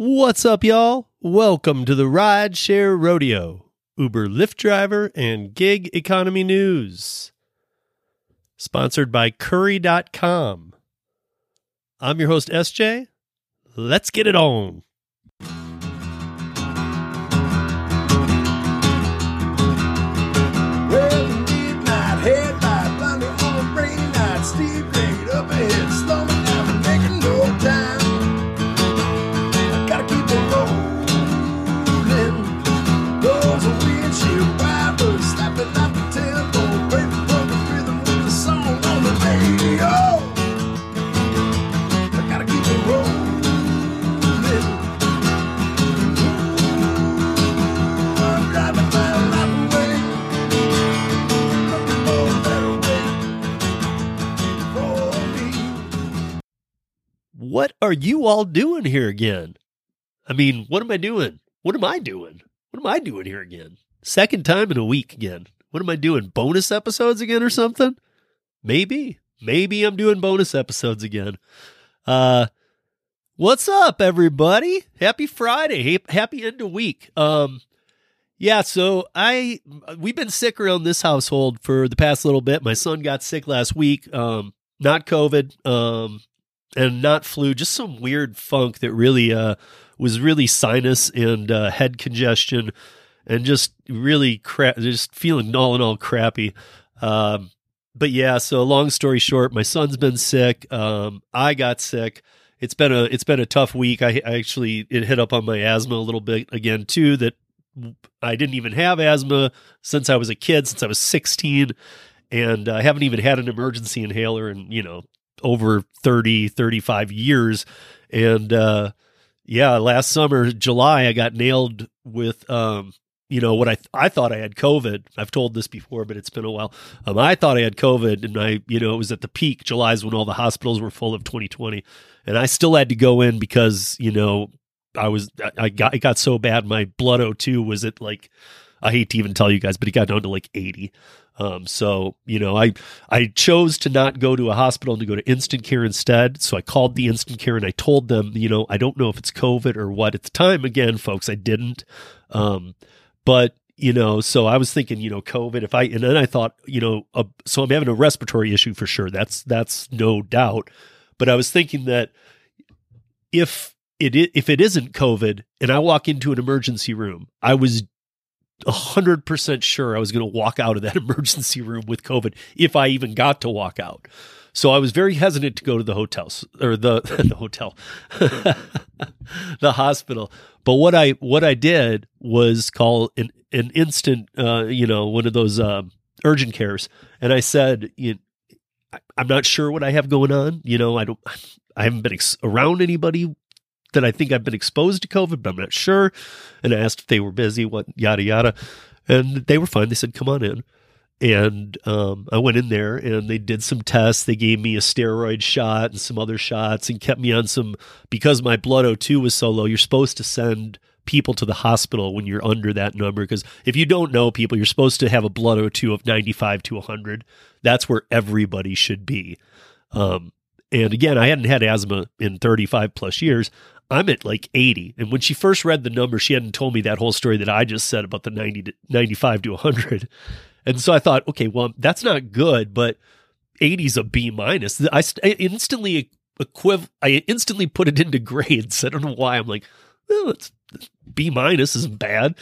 What's up, y'all? Welcome to the Rideshare Rodeo, Uber Lyft driver and gig economy news. Sponsored by Curri.com. I'm your host, SJ. Let's get it on. What are you all doing here again? I mean, what am I doing? What am I doing? What am I doing here again? Second time in a week again. What am I doing? Bonus episodes again or something? Maybe. Maybe I'm doing bonus episodes again. Uh what's up everybody? Happy Friday. Happy end of week. Um yeah, so I we've been sick around this household for the past little bit. My son got sick last week. Um not COVID. Um and not flu, just some weird funk that really uh, was really sinus and uh, head congestion, and just really crap, just feeling all in all crappy. Um, but yeah, so long story short, my son's been sick. Um, I got sick. It's been a it's been a tough week. I, I actually it hit up on my asthma a little bit again too. That I didn't even have asthma since I was a kid, since I was sixteen, and I haven't even had an emergency inhaler in you know over 30 35 years. And uh yeah last summer july i got nailed with um you know what i i thought i had covid. I've told this before but it's been a while. Um i thought i had covid and i you know it was at the peak. July's when all the hospitals were full of 2020 and i still had to go in because you know i was i got it got so bad. My blood o2 was at like i hate to even tell you guys but it got down to like 80 um, so you know, I I chose to not go to a hospital and to go to instant care instead. So I called the instant care and I told them, you know, I don't know if it's COVID or what. At the time, again, folks, I didn't. Um, but you know, so I was thinking, you know, COVID. If I and then I thought, you know, uh, so I'm having a respiratory issue for sure. That's that's no doubt. But I was thinking that if it if it isn't COVID and I walk into an emergency room, I was hundred percent sure I was going to walk out of that emergency room with COVID if I even got to walk out. So I was very hesitant to go to the hotels or the the hotel, the hospital. But what I what I did was call an an instant, uh, you know, one of those um, urgent cares, and I said, you, I'm not sure what I have going on. You know, I don't, I haven't been ex- around anybody that I think I've been exposed to COVID, but I'm not sure. And I asked if they were busy, what yada yada, and they were fine. They said, "Come on in." And um, I went in there, and they did some tests. They gave me a steroid shot and some other shots, and kept me on some because my blood O2 was so low. You're supposed to send people to the hospital when you're under that number because if you don't know people, you're supposed to have a blood O2 of 95 to 100. That's where everybody should be. Um, and again, I hadn't had asthma in 35 plus years. I'm at like 80. And when she first read the number, she hadn't told me that whole story that I just said about the 90 to 95 to 100. And so I thought, okay, well, that's not good, but 80 is a B minus. I, I instantly equiv- I instantly put it into grades. I don't know why. I'm like, well, it's B minus isn't bad.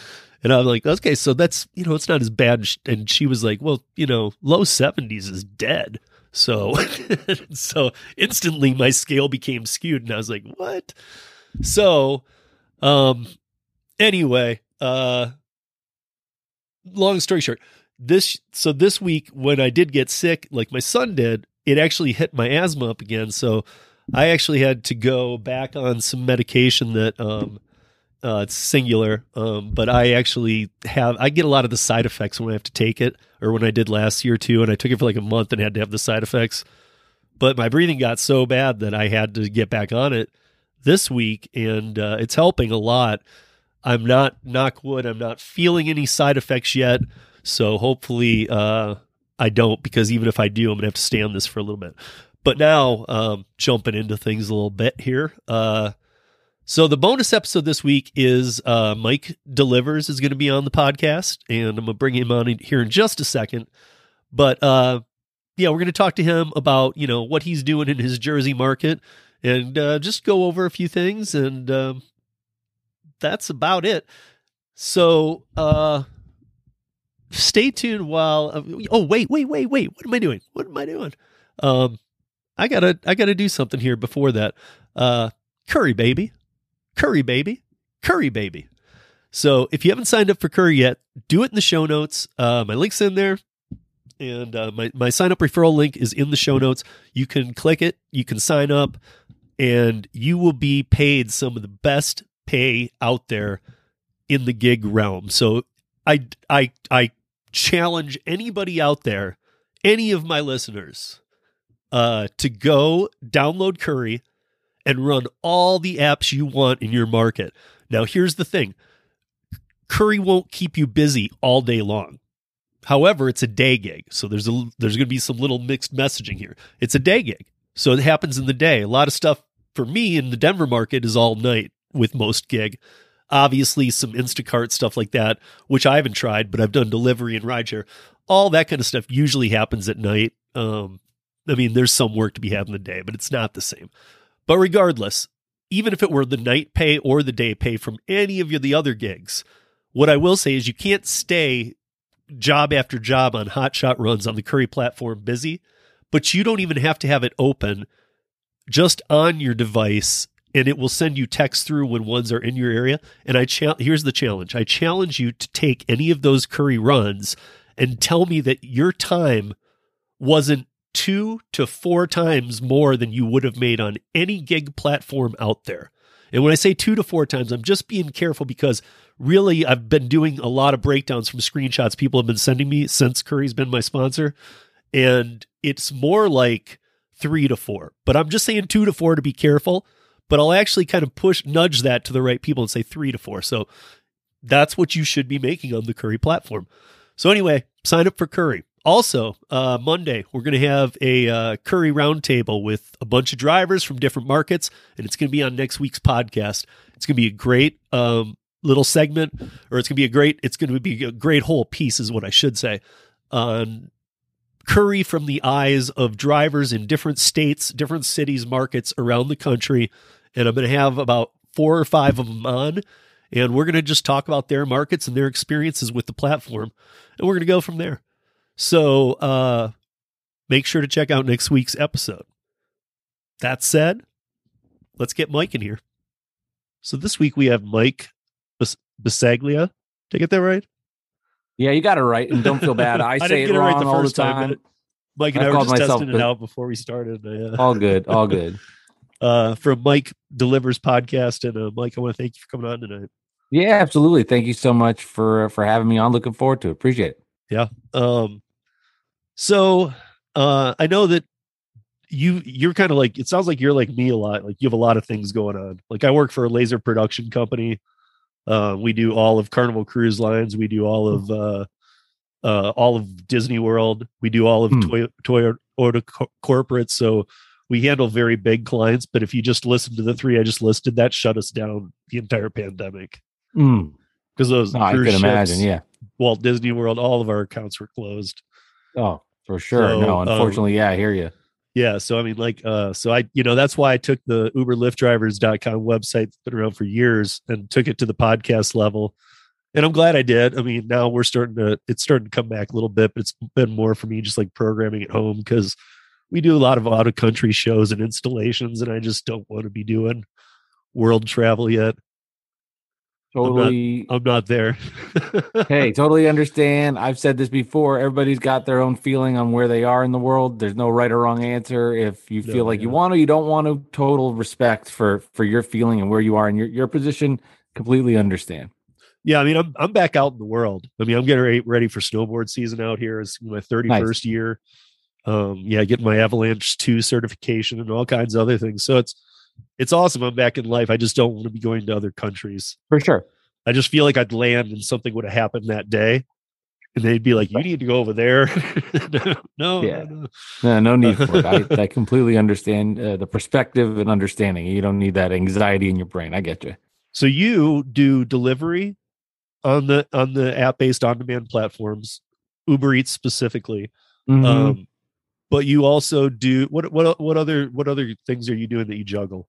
And I'm like, okay, so that's, you know, it's not as bad. And she was like, well, you know, low 70s is dead. So, so instantly my scale became skewed and I was like, what? So, um, anyway, uh, long story short, this, so this week when I did get sick, like my son did, it actually hit my asthma up again. So I actually had to go back on some medication that, um, uh, it's Singulair, um, but I actually have. I get a lot of the side effects when I have to take it, or when I did last year too. And I took it for like a month and had to have the side effects. But my breathing got so bad that I had to get back on it this week, and uh, it's helping a lot. I'm not knock wood. I'm not feeling any side effects yet, so hopefully uh, I don't. Because even if I do, I'm gonna have to stay on this for a little bit. But now, um, jumping into things a little bit here. Uh, So the bonus episode this week is uh, Mike Delivers is going to be on the podcast, and I'm going to bring him on in- here in just a second. But uh, yeah, we're going to talk to him about you know what he's doing in his Jersey market, and uh, just go over a few things, and um, that's about it. So uh, stay tuned while. Uh, oh wait, wait, wait, wait! What am I doing? What am I doing? Um, I gotta, I gotta do something here before that. Uh, curri baby, curri baby, curri baby. So if you haven't signed up for Curri yet, do it in the show notes. Uh, my link's in there, and uh, my my sign up referral link is in the show notes. You can click it, you can sign up, and you will be paid some of the best pay out there in the gig realm. So I I I challenge anybody out there, any of my listeners, uh, to go download Curri and run all the apps you want in your market. Now, here's the thing Curri won't keep you busy all day long. However, it's a day gig. So there's a there's going to be some little mixed messaging here. It's a day gig. So it happens in the day. A lot of stuff for me in the Denver market is all night with most gig. Obviously, some Instacart stuff like that, which I haven't tried, but I've done delivery and rideshare. All that kind of stuff usually happens at night. Um, I mean, there's some work to be had in the day, but it's not the same. But regardless, even if it were the night pay or the day pay from any of the other gigs, what I will say is you can't stay job after job on hotshot runs on the Curri platform busy, but you don't even have to have it open just on your device and it will send you text through when ones are in your area. And I here's the challenge. I challenge you to take any of those Curri runs and tell me that your time wasn't two to four times more than you would have made on any gig platform out there. And when I say two to four times, I'm just being careful because really I've been doing a lot of breakdowns from screenshots people have been sending me since Curri's been my sponsor. And it's more like three to four, but I'm just saying two to four to be careful. But I'll actually kind of push, nudge that to the right people and say three to four. So that's what you should be making on the Curri platform. So anyway, sign up for Curri. Also, uh, Monday, we're going to have a uh, Curri roundtable with a bunch of drivers from different markets, and it's going to be on next week's podcast. It's going to be a great um, little segment, or it's going to be a great, it's going to be a great whole piece, is what I should say, on Curri from the eyes of drivers in different states, different cities, markets around the country. And I'm going to have about four or five of them on, and we're going to just talk about their markets and their experiences with the platform, and we're going to go from there. So uh, make sure to check out next week's episode. That said, let's get Mike in here. So this week we have Mike Bis- Bisaglia. Did I get that right? Yeah, you got it right, and don't feel bad. I, say didn't it it wrong right the all the first time, time. Mike and I I, were just myself testing it out before we started. Uh, All good, all good. uh, from Mike Delivers podcast, and uh, Mike, I want to thank you for coming on tonight. Yeah, absolutely. Thank you so much for for having me on. Looking forward to it. Appreciate it. Yeah. Um, so uh, I know that you you're kind of like it sounds like you're like me a lot. Like you have a lot of things going on. Like I work for a laser production company. Uh, we do all of Carnival Cruise Lines. We do all of uh, uh, all of Disney World. We do all of Hmm. Toy Toyota co- corporate. So we handle very big clients. But if you just listen to the three I just listed, that shut us down the entire pandemic Mm. because those No, I can ships, imagine. Yeah. Walt Disney World, all of our accounts were closed. Oh, for sure. So, no, um, unfortunately, yeah, I hear you. Yeah. So I mean, like, uh, so I, you know, that's why I took the Uber Lyft drivers.com website that's been around for years and took it to the podcast level. And I'm glad I did. I mean, now we're starting to, it's starting to come back a little bit, but it's been more for me just like programming at home because we do a lot of out of country shows and installations, and I just don't want to be doing world travel yet. Not- Totally. I'm not there. hey, totally understand. I've said this before. Everybody's got their own feeling on where they are in the world. There's no right or wrong answer. If you No, feel like you want to, you don't want to. Total respect for for your feeling and where you are in your your position. Completely understand. Yeah, I mean, I'm I'm back out in the world. I mean, I'm getting ready, for snowboard season out here. It's my 31st year. Um, yeah, getting my Avalanche two certification and all kinds of other things. So it's it's awesome. I'm back in life. I just don't want to be going to other countries. For sure. I just feel like I'd land and something would have happened that day, and they'd be like, "You need to go over there." no, Yeah. no, no. No, need for it. I, I completely understand uh, the perspective and understanding. You don't need that anxiety in your brain. I get you. So you do delivery on the on the app based on demand platforms, Uber Eats specifically. Mhm. Um, but you also do what what what other what other things are you doing that you juggle?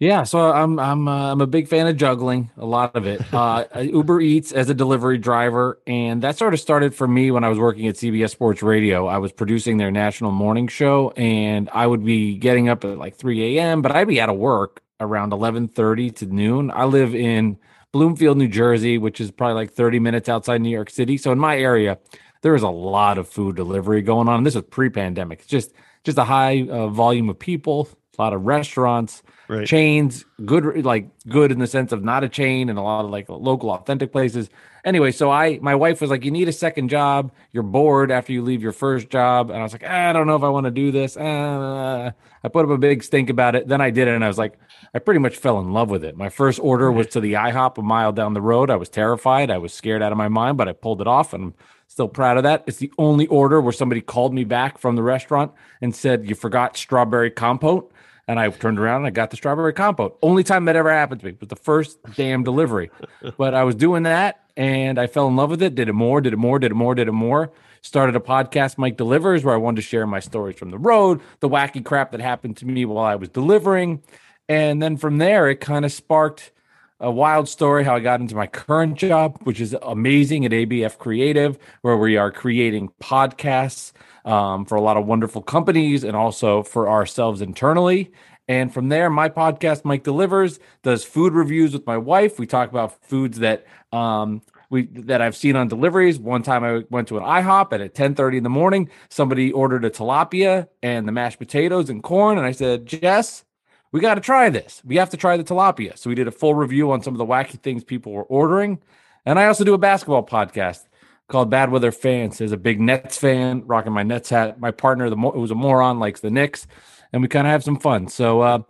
Yeah, so I'm I'm uh, I'm a big fan of juggling, a lot of it. Uh, Uber Eats as a delivery driver, and that sort of started for me when I was working at CBS Sports Radio. I was producing their national morning show, and I would be getting up at like 3 a.m., but I'd be out of work around 11:30 to noon. I live in Bloomfield, New Jersey, which is probably like 30 minutes outside New York City. So in my area, there is a lot of food delivery going on. And This was pre-pandemic. It's just just a high uh, volume of people, a lot of restaurants Right. chains good like good in the sense of not a chain and a lot of like local authentic places. Anyway so i my wife was like you need a second job. You're bored after you leave your first job. And i was like "Ah, i don't know if i want to do this. Uh, i put up a big stink about it. Then i did it and i was like i pretty much fell in love with it. My first order was to the ihop a mile down the road. I was terrified. I was scared out of my mind but i pulled it off and still proud of that it's the only order where somebody called me back from the restaurant and said you forgot strawberry compote and I turned around and I got the strawberry compote. Only time that ever happened to me was the first damn delivery. But I was doing that and I fell in love with it. Did it more, did it more, did it more, did it more. Started a podcast, Mike Delivers, where I wanted to share my stories from the road, the wacky crap that happened to me while I was delivering. And then from there, it kind of sparked a wild story how I got into my current job, which is amazing at ABF Creative, where we are creating podcasts um, for a lot of wonderful companies and also for ourselves internally. And from there, my podcast, Mike Delivers, does food reviews with my wife. We talk about foods that um, we that I've seen on deliveries. One time I went to an IHOP and at 10:30 in the morning, somebody ordered a tilapia and the mashed potatoes and corn. And I said, Jess, we got to try this. We have to try the tilapia. So we did a full review on some of the wacky things people were ordering. And I also do a basketball podcast called Bad Weather Fans. As a big Nets fan, rocking my Nets hat. My partner, the mo- who's a moron, likes the Knicks, and we kind of have some fun. So, uh,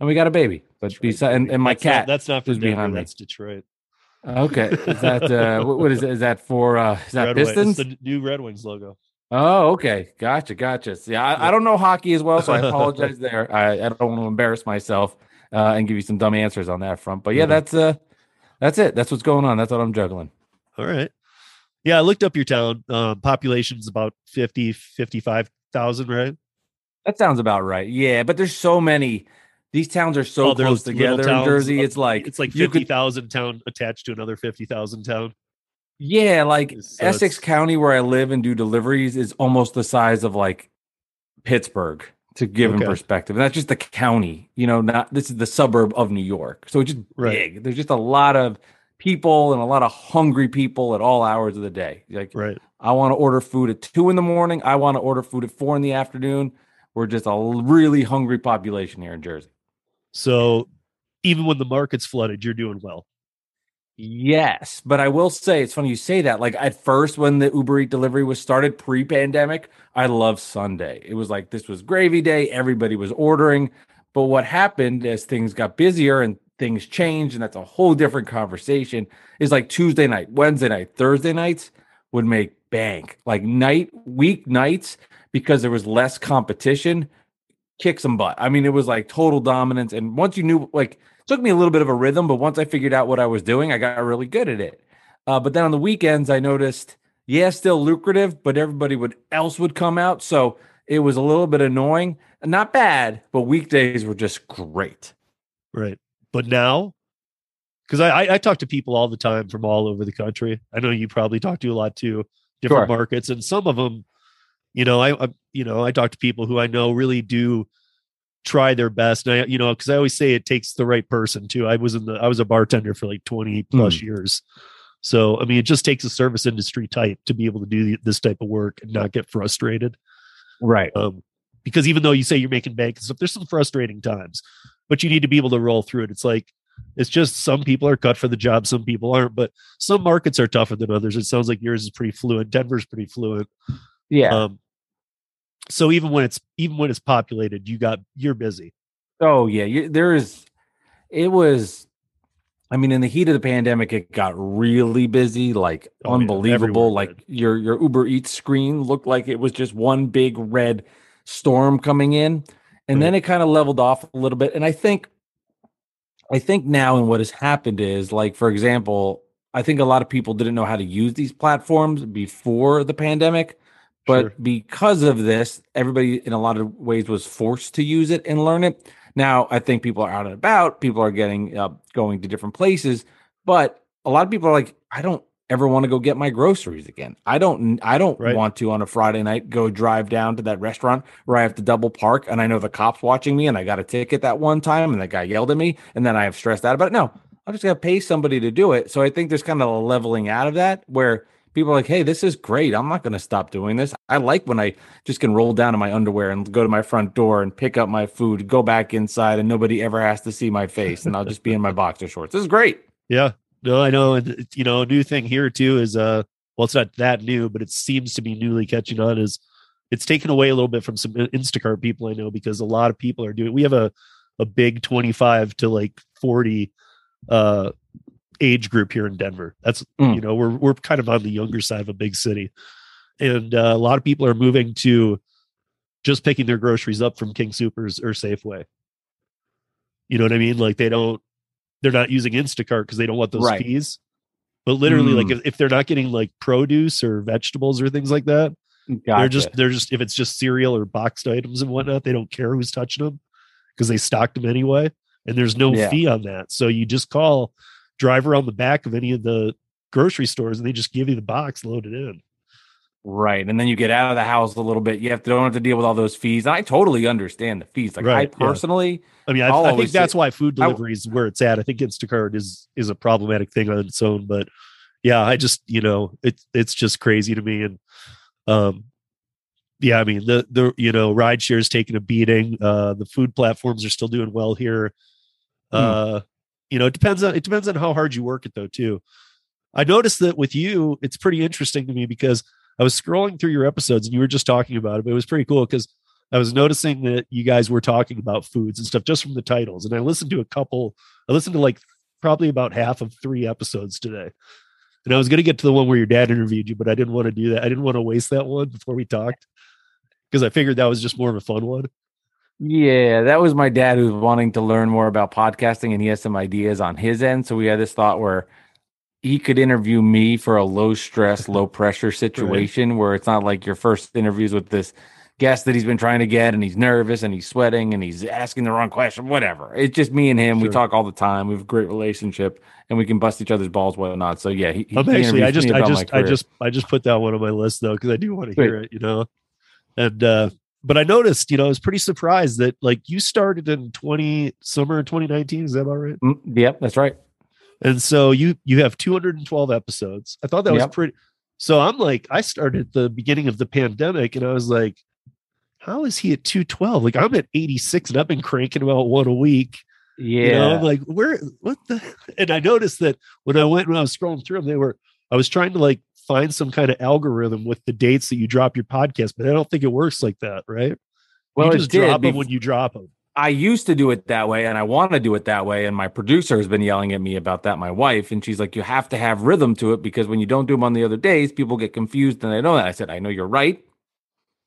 and we got a baby. But beside, and, and my That's not- cat. that's not for Denver, behind me. That's Detroit. Okay, is that uh, what, is it? Is that for uh, is that Red Wings. Pistons? It's the new Red Wings logo. Oh, okay. Gotcha. Gotcha. See, I, I don't know hockey as well, so I apologize there. I, I don't want to embarrass myself uh, and give you some dumb answers on that front. But yeah, Mhm. that's uh that's it. That's what's going on. That's what I'm juggling. All right. Yeah, I looked up your town. Um, population's about 50, 55,000, right? That sounds about right. Yeah, but there's so many. These towns are so Oh, close together in Jersey. uh, It's like It's like 50,000 town attached to another 50,000 town. Yeah, like So Essex it's- County, where I live and do deliveries, is almost the size of like Pittsburgh to give Okay. them perspective. And that's just the county, you know, not this is the suburb of New York. So it's just Right. big. There's just a lot of people and a lot of hungry people at all hours of the day. Like, Right. I want to order food at two in the morning. I want to order food at four in the afternoon. We're just a really hungry population here in Jersey. So even when the market's flooded, you're doing well. Yes, but I will say it's funny you say that. Like at first, when the Uber Eat delivery was started pre-pandemic, I loved Sunday. It was like this was gravy day. Everybody was ordering. But what happened as things got busier and things changed, and that's a whole different conversation, is like Tuesday night, Wednesday night, Thursday nights would make bank. Like night, week nights, because there was less competition, kick some butt. I mean, it was like total dominance. And once you knew, like, took me a little bit of a rhythm, but once I figured out what I was doing, I got really good at it. Uh, but then on the weekends, I noticed, yeah, still lucrative, but everybody would else would come out, so it was a little bit annoying. Not bad, but weekdays were just great. Right. But now, because I, I I talk to people all the time from all over the country. I know you probably talk to a lot too, different Sure. markets, and some of them, you know, I, I you know I talk to people who I know really do try their best. And I you know because I always say it takes the right person too. I was in the I was a bartender for like twenty plus years. So I mean, it just takes a service industry type to be able to do this type of work and not get frustrated. Right. Um, because even though you say you're making bank and stuff, there's some frustrating times, but you need to be able to roll through it. It's like it's just some people are cut for the job, some people aren't, but some markets are tougher than others. It sounds like yours is pretty fluent. Denver's pretty fluent. Yeah. Um, so even when it's even when it's populated, you got you're busy. Oh yeah, you, there is. It was. I mean, in the heat of the pandemic, it got really busy, like Oh, unbelievable. everywhere Like did. your your Uber Eats screen looked like it was just one big red storm coming in, and then it kind of leveled off a little bit. And I think, I think now, and what has happened is, like for example, I think a lot of people didn't know how to use these platforms before the pandemic, but Sure. because of this, everybody in a lot of ways was forced to use it and learn it. Now, I think people are out and about, people are getting uh, going to different places, but a lot of people are like, I don't ever want to go get my groceries again. I don't I don't Right. want to on a Friday night go drive down to that restaurant where I have to double park and I know the cops watching me and I got a ticket that one time and that guy yelled at me and then I have stressed out about it. No, I'm just gonna pay somebody to do it. So I think there's kind of a leveling out of that where people are like, hey, this is great. I'm not gonna stop doing this. I like when I just can roll down in my underwear and go to my front door and pick up my food, go back inside, and nobody ever has to see my face, and I'll just be in my boxer shorts. This is great. Yeah. No, I know. And you know, a new thing here too is uh well, it's not that new, but it seems to be newly catching on is it's taken away a little bit from some Instacart people I know because a lot of people are doing we have a a big 25 to like 40 uh age group here in Denver. That's Mm. you know, we're we're kind of on the younger side of a big city. And uh, a lot of people are moving to just picking their groceries up from King Supers or Safeway. You know what I mean? Like they don't they're not using Instacart because they don't want those Right. fees. But literally, like Mm. if, if they're not getting like produce or vegetables or things like that, they're just they're just if it's just cereal or boxed items and whatnot, they don't care who's touching them because they stocked them anyway, and there's no Yeah. fee on that. So you just call, drive around the back of any of the grocery stores, and they just give you the box loaded in. Right. And then you get out of the house a little bit. You have to don't have to deal with all those fees. And I totally understand the fees. Like Right, I yeah. personally, I mean, I, I'll think that's say- why food delivery is where it's at. I think Instacart is is a problematic thing on its own, but yeah, I just you know it's it's just crazy to me, and um, yeah, I mean the the you know ride share is taking a beating. Uh, the food platforms are still doing well here. Hmm. Uh, you know, it depends on it depends on how hard you work it though too. I noticed that with you, it's pretty interesting to me because I was scrolling through your episodes and you were just talking about it, but it was pretty cool because I was noticing that you guys were talking about foods and stuff just from the titles. And I listened to a couple, I listened to like probably about half of three episodes today. And I was going to get to the one where your dad interviewed you, but I didn't want to do that. I didn't want to waste that one before we talked because I figured that was just more of a fun one. Yeah, that was my dad who's wanting to learn more about podcasting and he has some ideas on his end. So we had this thought where he could interview me for a low stress, low pressure situation where it's not like your first interviews with this guest that he's been trying to get and he's nervous and he's sweating and he's asking the wrong question, whatever. It's just me and him. We talk all the time. We have a great relationship and we can bust each other's balls, whatnot. So yeah, he, he I'm actually, I just, I just, I just, I just put that one on my list though because I do want to hear it, you know. And uh but I noticed, you know, I was pretty surprised that like you started in 20 summer of 2019. Is that about right? Mm, yep, that's right. And so you you have 212 episodes. I thought that was pretty. So I'm like, I started at the beginning of the pandemic, and I was like, how is he at 212? Like I'm at 86, and I've been cranking about one a week. Yeah. You know, I'm like, where? What the? And I noticed that when I went when I was scrolling through them, they were. I was trying to like find some kind of algorithm with the dates that you drop your podcast, but I don't think it works like that, right? well, you it just did drop them when you drop them. I used to do it that way and I want to do it that way. And my producer has been yelling at me about that, my wife. And she's like, you have to have rhythm to it because when you don't do them on the other days, people get confused and they know that. I said, I know you're right.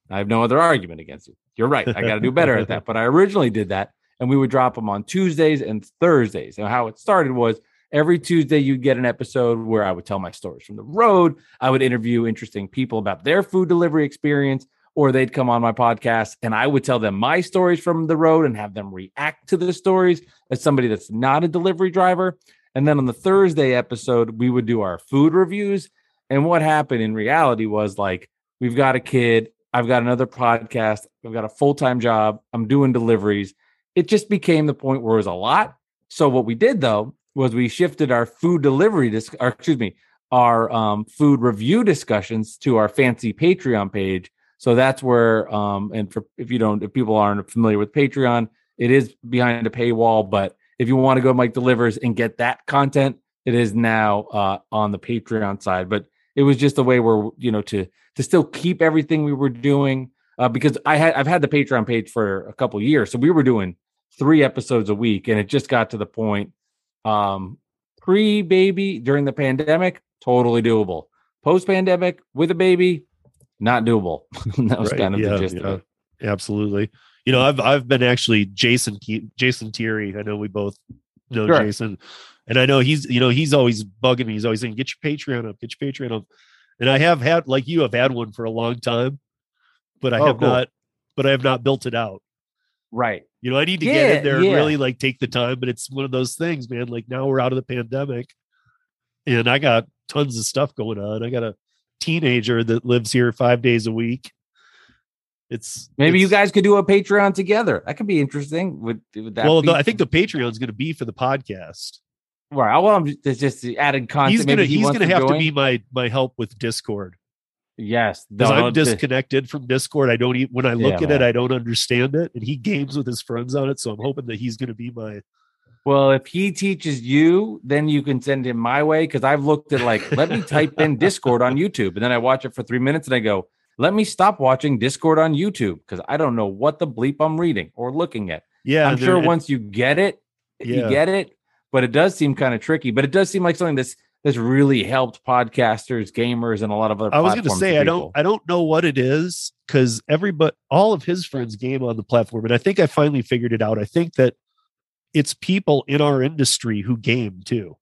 I have no other argument against you. You're right. I got to do better at that. But I originally did that and we would drop them on Tuesdays and Thursdays. And how it started was every Tuesday you'd get an episode where I would tell my stories from the road. I would interview interesting people about their food delivery experience or they'd come on my podcast and I would tell them my stories from the road and have them react to the stories as somebody that's not a delivery driver. And then on the Thursday episode, we would do our food reviews. And what happened in reality was like, we've got a kid, I've got another podcast, I've got a full time job, I'm doing deliveries. It just became the point where it was a lot. So what we did though was we shifted our food delivery, dis- or excuse me, our um, food review discussions to our fancy Patreon page. So that's where, um, and for if you don't, if people aren't familiar with Patreon, it is behind a paywall. But if you want to go Mike Delivers and get that content, it is now uh, on the Patreon side. But it was just a way where you know to to still keep everything we were doing uh, because I had I've had the Patreon page for a couple years, so we were doing three episodes a week, and it just got to the point um, Pre baby during the pandemic, totally doable. Post pandemic with a baby, not doable. that was Right, kind of yeah, the gist yeah. of it. Absolutely. You know, I've I've been actually Jason Jason Thierry. I know we both know Sure. Jason, and I know he's you know he's always bugging me. He's always saying, "Get your Patreon up, get your Patreon up." And I have had like you have had one for a long time, but I Oh, have cool. not. But I have not built it out. Right. You know, I need to Yeah, get in there and really like take the time. But it's one of those things, man. Like now we're out of the pandemic, and I got tons of stuff going on. I got a teenager that lives here five days a week. It's Maybe you guys could do a Patreon together. That could be interesting. Would, would that well, be, I think the Patreon's going to be for the podcast. right. Well, I'm just, it's just the added content. he's gonna Maybe he he's gonna have to be my my help with Discord Yes, because I'm disconnected from Discord. I don't even when I look Yeah, at it. I don't understand it, and he games with his friends on it. So I'm hoping that he's going to be my Well, if he teaches you, then you can send him my way because I've looked at like, let me type in Discord on YouTube, and then I watch it for three minutes, and I go, let me stop watching Discord on YouTube because I don't know what the bleep I'm reading or looking at. yeah. I'm sure once you get it, Yeah. you get it. But it does seem kind of tricky. But it does seem like something that's that's really helped podcasters, gamers, and a lot of other. People. I was going to say I don't. I don't know what it is because everybody all of his friends game on the platform, and I think I finally figured it out. I think that it's people in our industry who game too.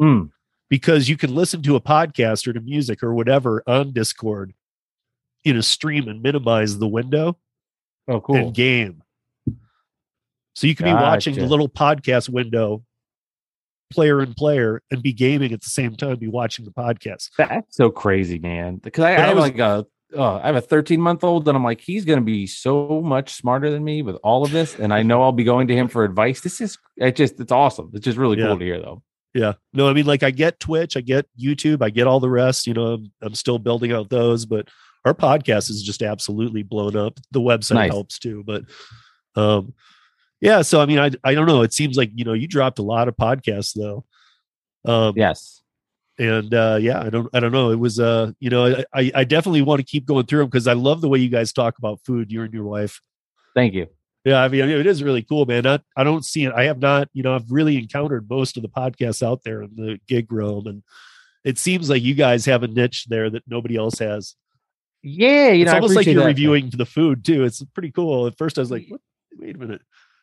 Hmm. because you can listen to a podcast or to music or whatever on Discord in a stream and minimize the window Oh, cool. and game. So you can be watching the little podcast window, player and player, and be gaming at the same time, be watching the podcast. That's so crazy, man. Because I, I I have was- like a oh, I have a 13 month old, and I'm like, he's gonna be so much smarter than me with all of this, and I know I'll be going to him for advice. This is it just it's awesome. It's just really Yeah. cool to hear though. Yeah. No, I mean, like I get Twitch, I get YouTube, I get all the rest. You know, I'm, I'm still building out those, but our podcast is just absolutely blown up. The website Nice. helps too, but um, yeah. So I mean, I I don't know. It seems like you know you dropped a lot of podcasts though. Um, Yes. and uh yeah i don't i don't know it was uh you know i i, definitely want to keep going through them because i love the way you guys talk about food you and your wife Thank you. yeah i mean it is really cool man I, I don't see it i have not you know i've really encountered most of the podcasts out there in the gig realm and it seems like you guys have a niche there that nobody else has Yeah, you it's know, I almost like you're that. reviewing the food too it's pretty cool at first i was like what? wait a minute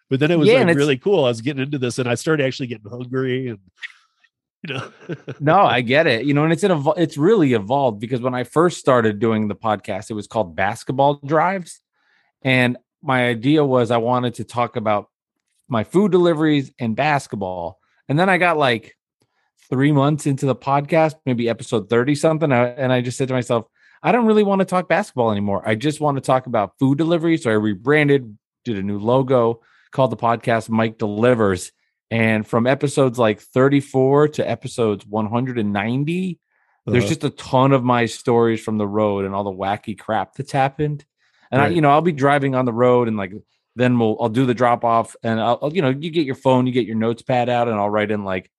but then it was Yeah, like really cool i was getting into this and i started actually getting hungry and you know no, I get it. You know, and it's an evol- it's really evolved because when I first started doing the podcast, it was called Basketball Drives, and my idea was I wanted to talk about my food deliveries and basketball, and then I got like three months into the podcast, maybe episode thirty something, and I just said to myself, I don't really want to talk basketball anymore. I just want to talk about food delivery. So I rebranded, did a new logo, called the podcast Mike Delivers. And from episodes like 34 to episodes 190, there's Uh, just a ton of my stories from the road and all the wacky crap that's happened. And I, you know, I'll be driving on the road and like then we'll I'll do the drop off and I'll I'll, you know, you get your phone, you get your notes pad out, and I'll write in like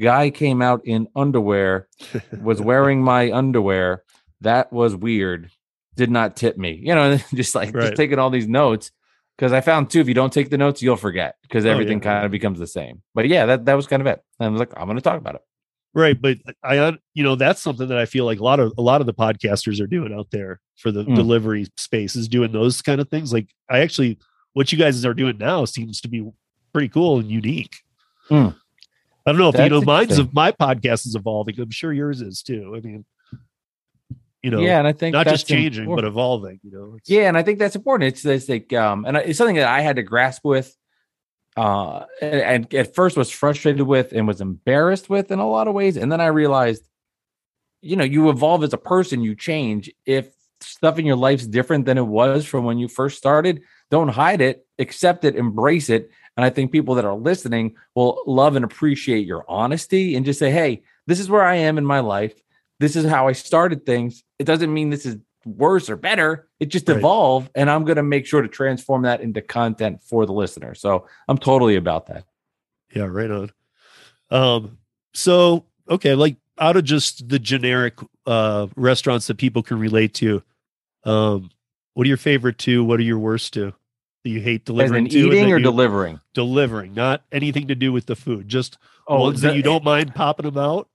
guy came out in underwear, was wearing my underwear. That was weird. Did not tip me. You know, just like Right. just taking all these notes. Because I found too, if you don't take the notes, you'll forget because Oh, everything yeah. kind of becomes the same. But yeah, that, that was kind of it. And I was like, I'm going to talk about it. right but i you know that's something that i feel like a lot of a lot of the podcasters are doing out there for the Mm. delivery space is doing those kind of things like i actually what you guys are doing now seems to be pretty cool and unique Mm. i don't know if you know mine's interesting. my podcast is evolving i'm sure yours is too i mean you know yeah, and I think not just changing but evolving you know It's- Yeah, and I think that's important. It's, it's like um, and it's something that I had to grasp with, uh, and, and at first was frustrated with and was embarrassed with in a lot of ways, and then I realized, you know, you evolve as a person, you change. If stuff in your life's different than it was from when you first started, don't hide it, accept it, embrace it. And I think people that are listening will love and appreciate your honesty and just say, hey, this is where I am in my life. This is how I started things. It doesn't mean this is worse or better. It just Right. evolved. And I'm going to make sure to transform that into content for the listener. So I'm totally about that. Yeah, right on. Um, so okay, like out of just the generic uh restaurants that people can relate to, um, what are your favorite two? What are your worst two? that you hate As delivering in eating or delivering? delivering, not anything to do with the food, just Oh, ones that you don't mind popping them out.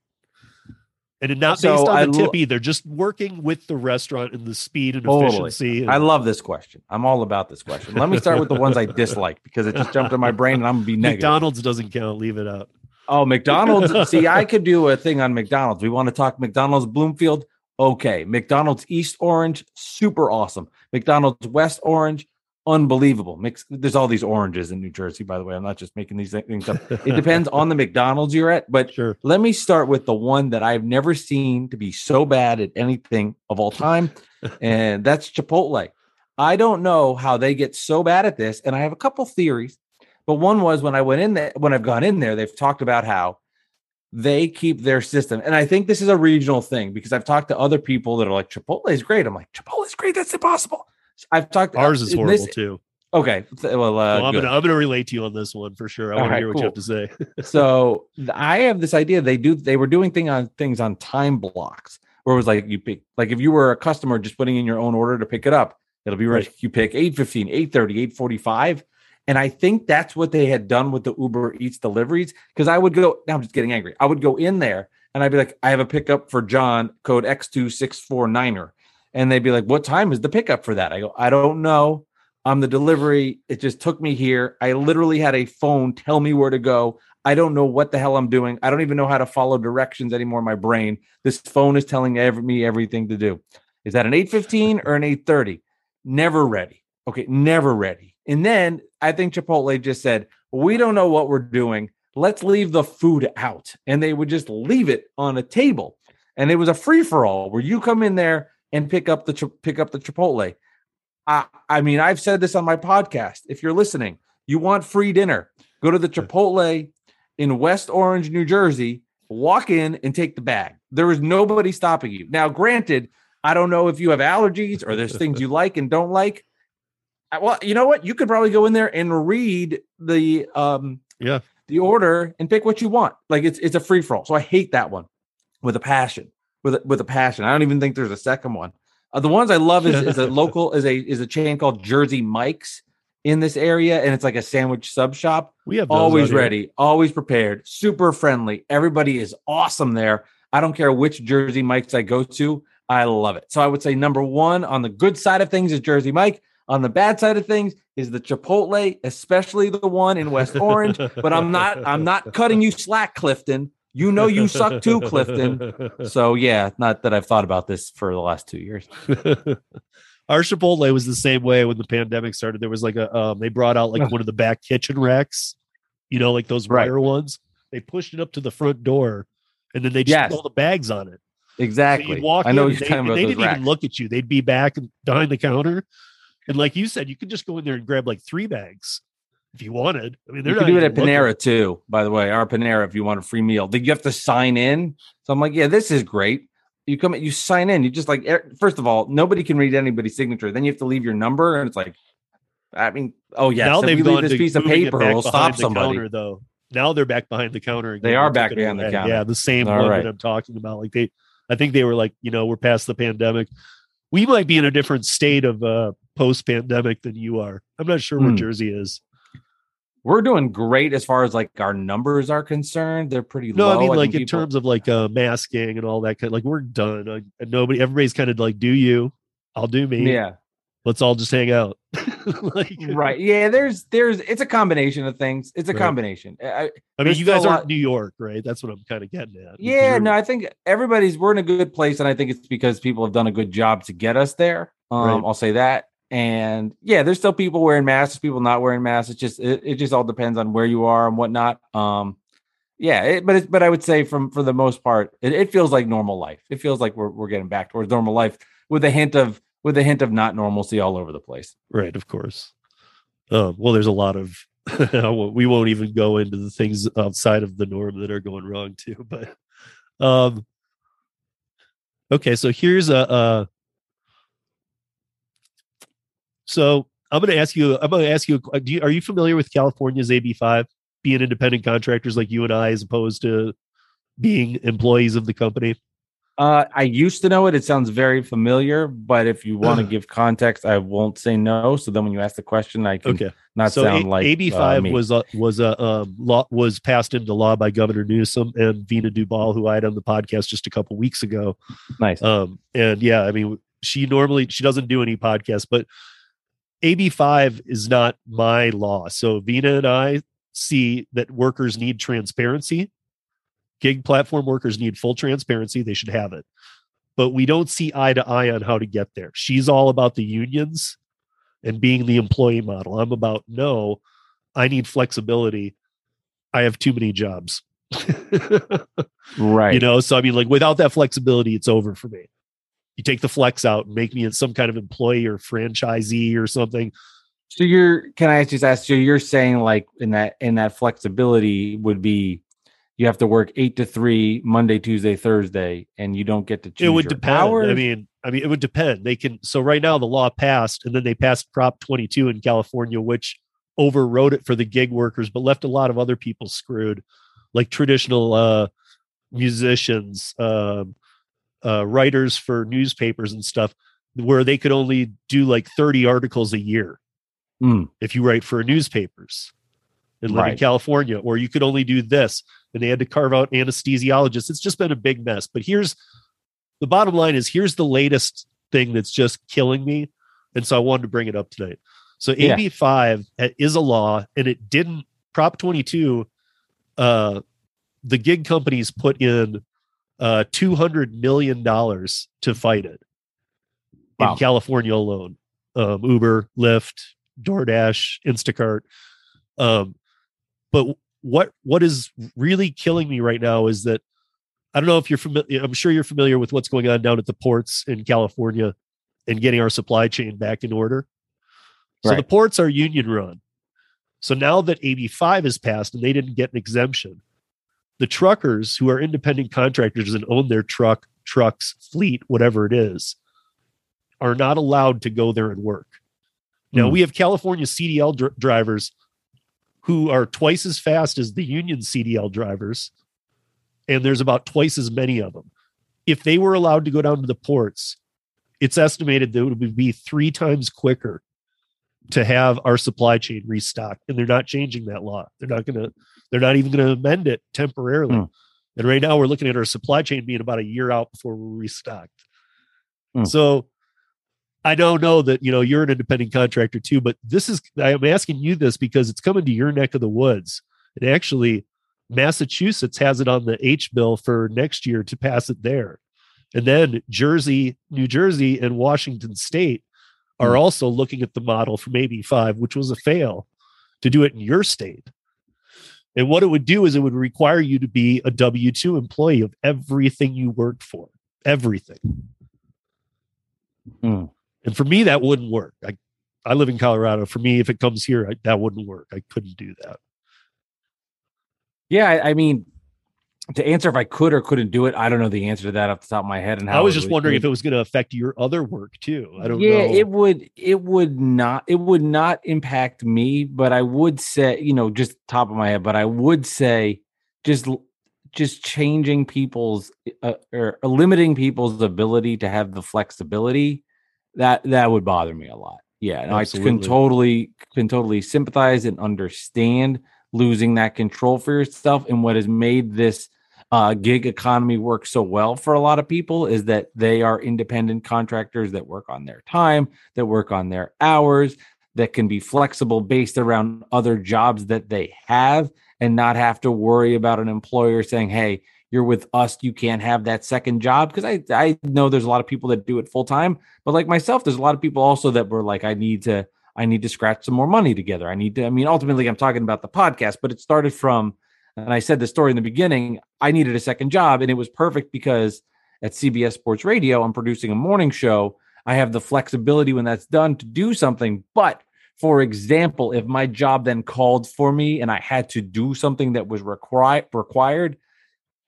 And not So based on I the lo- tip either, just working with the restaurant and the speed and Totally. efficiency. and- I love this question. I'm all about this question. Let me start with the ones I dislike because it just jumped in my brain and I'm gonna be negative. McDonald's doesn't count. Leave it out. Oh, McDonald's. See, I could do a thing on McDonald's. We want to talk McDonald's Bloomfield. Okay. McDonald's East Orange, super awesome. McDonald's West Orange, unbelievable. Mix there's all these oranges in New Jersey, by the way. I'm not just making these things up. It depends on the McDonald's you're at, but Sure. let me start with the one that I've never seen to be so bad at anything of all time, and that's Chipotle. I don't know how they get so bad at this, and I have a couple theories. But one was when I went in there, when I've gone in there, they've talked about how they keep their system. And I think this is a regional thing because I've talked to other people that are like, Chipotle is great. I'm like, Chipotle is great. That's impossible. I've talked Ours is horrible this- too. Okay. Well, uh, Well, I'm gonna I'm gonna relate to you on this one for sure. I want to hear what you have to say. so I have this idea they do they were doing thing on things on time blocks where it was like you pick like if you were a customer just putting in your own order to pick it up, it'll be right. Right. You pick 815, 830, 845. And I think that's what they had done with the Uber Eats deliveries. Cause I would go, now I'm just getting angry. I would go in there and I'd be like, I have a pickup for John, code X2649er. And they'd be like, What time is the pickup for that? I go, I don't know. I'm the delivery. It just took me here. I literally had a phone tell me where to go. I don't know what the hell I'm doing. I don't even know how to follow directions anymore in my brain. This phone is telling every, me everything to do. Is that an 815 or an 830? Never ready. Okay, never ready. And then I think Chipotle just said, We don't know what we're doing. Let's leave the food out. And they would just leave it on a table. And it was a free for all where you come in there and pick up the pick up the Chipotle. I, I mean, I've said this on my podcast. If you're listening, you want free dinner, go to the Chipotle in West Orange, New Jersey, walk in and take the bag. There is nobody stopping you. Now, granted, I don't know if you have allergies or there's things you like and don't like. Uh, Well, you know what? You could probably go in there and read the um Yeah. the order and pick what you want. Like it's it's a free for all. So I hate that one with a passion. With a, with a passion. I don't even think there's a second one. Uh, the ones I love is, is a local is a is a chain called Jersey Mike's in this area, and it's like a sandwich sub shop. We have Always ready, always prepared, super friendly. Everybody is awesome there. I don't care which Jersey Mike's I go to. I love it. So I would say number one on the good side of things is Jersey Mike. On the bad side of things is the Chipotle, especially the one in West Orange. But I'm not I'm not cutting you slack, Clifton. You know you suck too, Clifton. So yeah, not that I've thought about this for the last two years. Our Chipotle was the same way when the pandemic started. There was like a um, they brought out like one of the back kitchen racks, you know, like those Right. wire ones. They pushed it up to the front door, and then they just Yes. put all the bags on it. Exactly. you'd walk I know in, they, talking and about. they didn't even look at you. They'd be back and behind the counter, and like you said, you could just go in there and grab like three bags if you wanted. I mean, they're You can do it at looking. Panera too, by the way. Our Panera, if you want a free meal, Then you have to sign in. So I'm like, yeah, this is great. You come, you sign in. You just like, er- first of all, nobody can read anybody's signature. Then you have to leave your number, and it's like, I mean, oh yeah, now if they've leave this piece of paper, we'll stop the somebody. Counter, though now they're back behind the counter. Again. They are back behind the counter. Yeah, the same All one right. that I'm talking about. Like they, I think they were like, you know, we're past the pandemic. We might be in a different state of uh post pandemic than you are. I'm not sure where Hmm. Jersey is. We're doing great as far as like our numbers are concerned. They're pretty No, low. I mean like in people- terms of like uh masking and all that kind. Of, Like we're done. Like, nobody, everybody's kind of like, do you? I'll do me. yeah, Let's all just hang out. like, right. Yeah, there's there's it's a combination of things. It's a Right. combination. I, I mean, you guys aren't lot- New York, right? That's what I'm kind of getting at. Yeah, no, I think everybody's we're in a good place, and I think it's because people have done a good job to get us there. Um, Right. I'll say that. And yeah, there's still people wearing masks, people not wearing masks. It's just it, it just all depends on where you are and whatnot. Um, yeah, it, but it's but I would say from for the most part, it, it feels like normal life. It feels like we're we're getting back towards normal life with a hint of with a hint of not normalcy all over the place. Right, of course. Um, well, there's a lot of we won't even go into the things outside of the norm that are going wrong too. But um, okay, so here's a. Uh, so I'm going to ask you. I'm going to ask you. Do you, are you familiar with California's AB5 being independent contractors like you and I, as opposed to being employees of the company? Uh, I used to know it. It sounds very familiar, but if you want to give context, I won't say no. So then, when you ask the question, I can Okay. not so sound A- like AB uh, five me. was a was a um, law was passed into law by Governor Newsom and Veena Dubal, who I had on the podcast just a couple weeks ago. nice. Um, and yeah, I mean, she normally she doesn't do any podcasts, but AB five is not my law. So Veena and I see that workers need transparency. Gig platform workers need full transparency. They should have it. But we don't see eye to eye on how to get there. She's all about the unions and being the employee model. I'm about no, I need flexibility. I have too many jobs. right. You know, so I mean, like without that flexibility, it's over for me. You take the flex out and make me some kind of employee or franchisee or something. So you're can I just ask you, you're saying like in that in that flexibility would be you have to work eight to three Monday, Tuesday, Thursday, and you don't get to choose it would depend. hours? I mean, I mean, it would depend. They can. So right now, the law passed, and then they passed Prop 22 in California, which overrode it for the gig workers, but left a lot of other people screwed, like traditional uh, musicians, um, uh, writers for newspapers and stuff, where they could only do like 30 articles a year Hmm. if you write for newspapers and live in California, or you could only do this. And they had to carve out anesthesiologists. It's just been a big mess. But here's the bottom line is here's the latest thing that's just killing me. And so I wanted to bring it up tonight. So Yeah. AB5 is a law and it didn't Prop 22 uh the gig companies put in uh 200 million dollars to fight it Wow. in California alone. Um Uber, Lyft, DoorDash, Instacart. Um but what what is really killing me right now is that I don't know if you're familiar. I'm sure you're familiar with what's going on down at the ports in California and getting our supply chain back in order. So the ports are union run. So now that AB5 is passed and they didn't get an exemption, the truckers who are independent contractors and own their truck, trucks, fleet, whatever it is, are not allowed to go there and work. Now Hmm. we have California CDL dr- drivers who are twice as fast as the union CDL drivers, and there's about twice as many of them. If they were allowed to go down to the ports, it's estimated that it would be three times quicker to have our supply chain restocked. And they're not changing that law. They're not going to, they're not even going to amend it temporarily. Hmm. And right now we're looking at our supply chain being about a year out before we're restocked. Hmm. So I don't know that, you know, you're an independent contractor too, but this is, I'm asking you this because it's coming to your neck of the woods. And actually, Massachusetts has it on the H bill for next year to pass it there. And then Jersey, New Jersey, and Washington State are Hmm. also looking at the model from AB5, which was a fail, to do it in your state. And what it would do is it would require you to be a W 2 employee of everything you worked for, everything. Hmm. And for me, that wouldn't work. I, I live in Colorado. For me, if it comes here, I, that wouldn't work. I couldn't do that. Yeah, I, I mean, to answer if I could or couldn't do it, I don't know the answer to that off the top of my head. And how I was just would- wondering if it was going to affect your other work too. I don't yeah, know. it would. It would not. It would not impact me. But I would say, you know, just top of my head. But I would say, just just changing people's uh, or limiting people's ability to have the flexibility that that would bother me a lot. Yeah, and I can totally can totally sympathize and understand losing that control for yourself. And what has made this uh, gig economy works so well for a lot of people is that they are independent contractors that work on their time, that work on their hours, that can be flexible based around other jobs that they have and not have to worry about an employer saying, hey, you're with us, you can't have that second job. Because I, I know there's a lot of people that do it full time, but like myself, there's a lot of people also that were like, I need to, I need to scratch some more money together. I need to, I mean, ultimately, I'm talking about the podcast, but it started from, and I said the story in the beginning, I needed a second job, and it was perfect because at CBS Sports Radio, I'm producing a morning show. I have the flexibility when that's done to do something. But for example, if my job then called for me and I had to do something that was required required,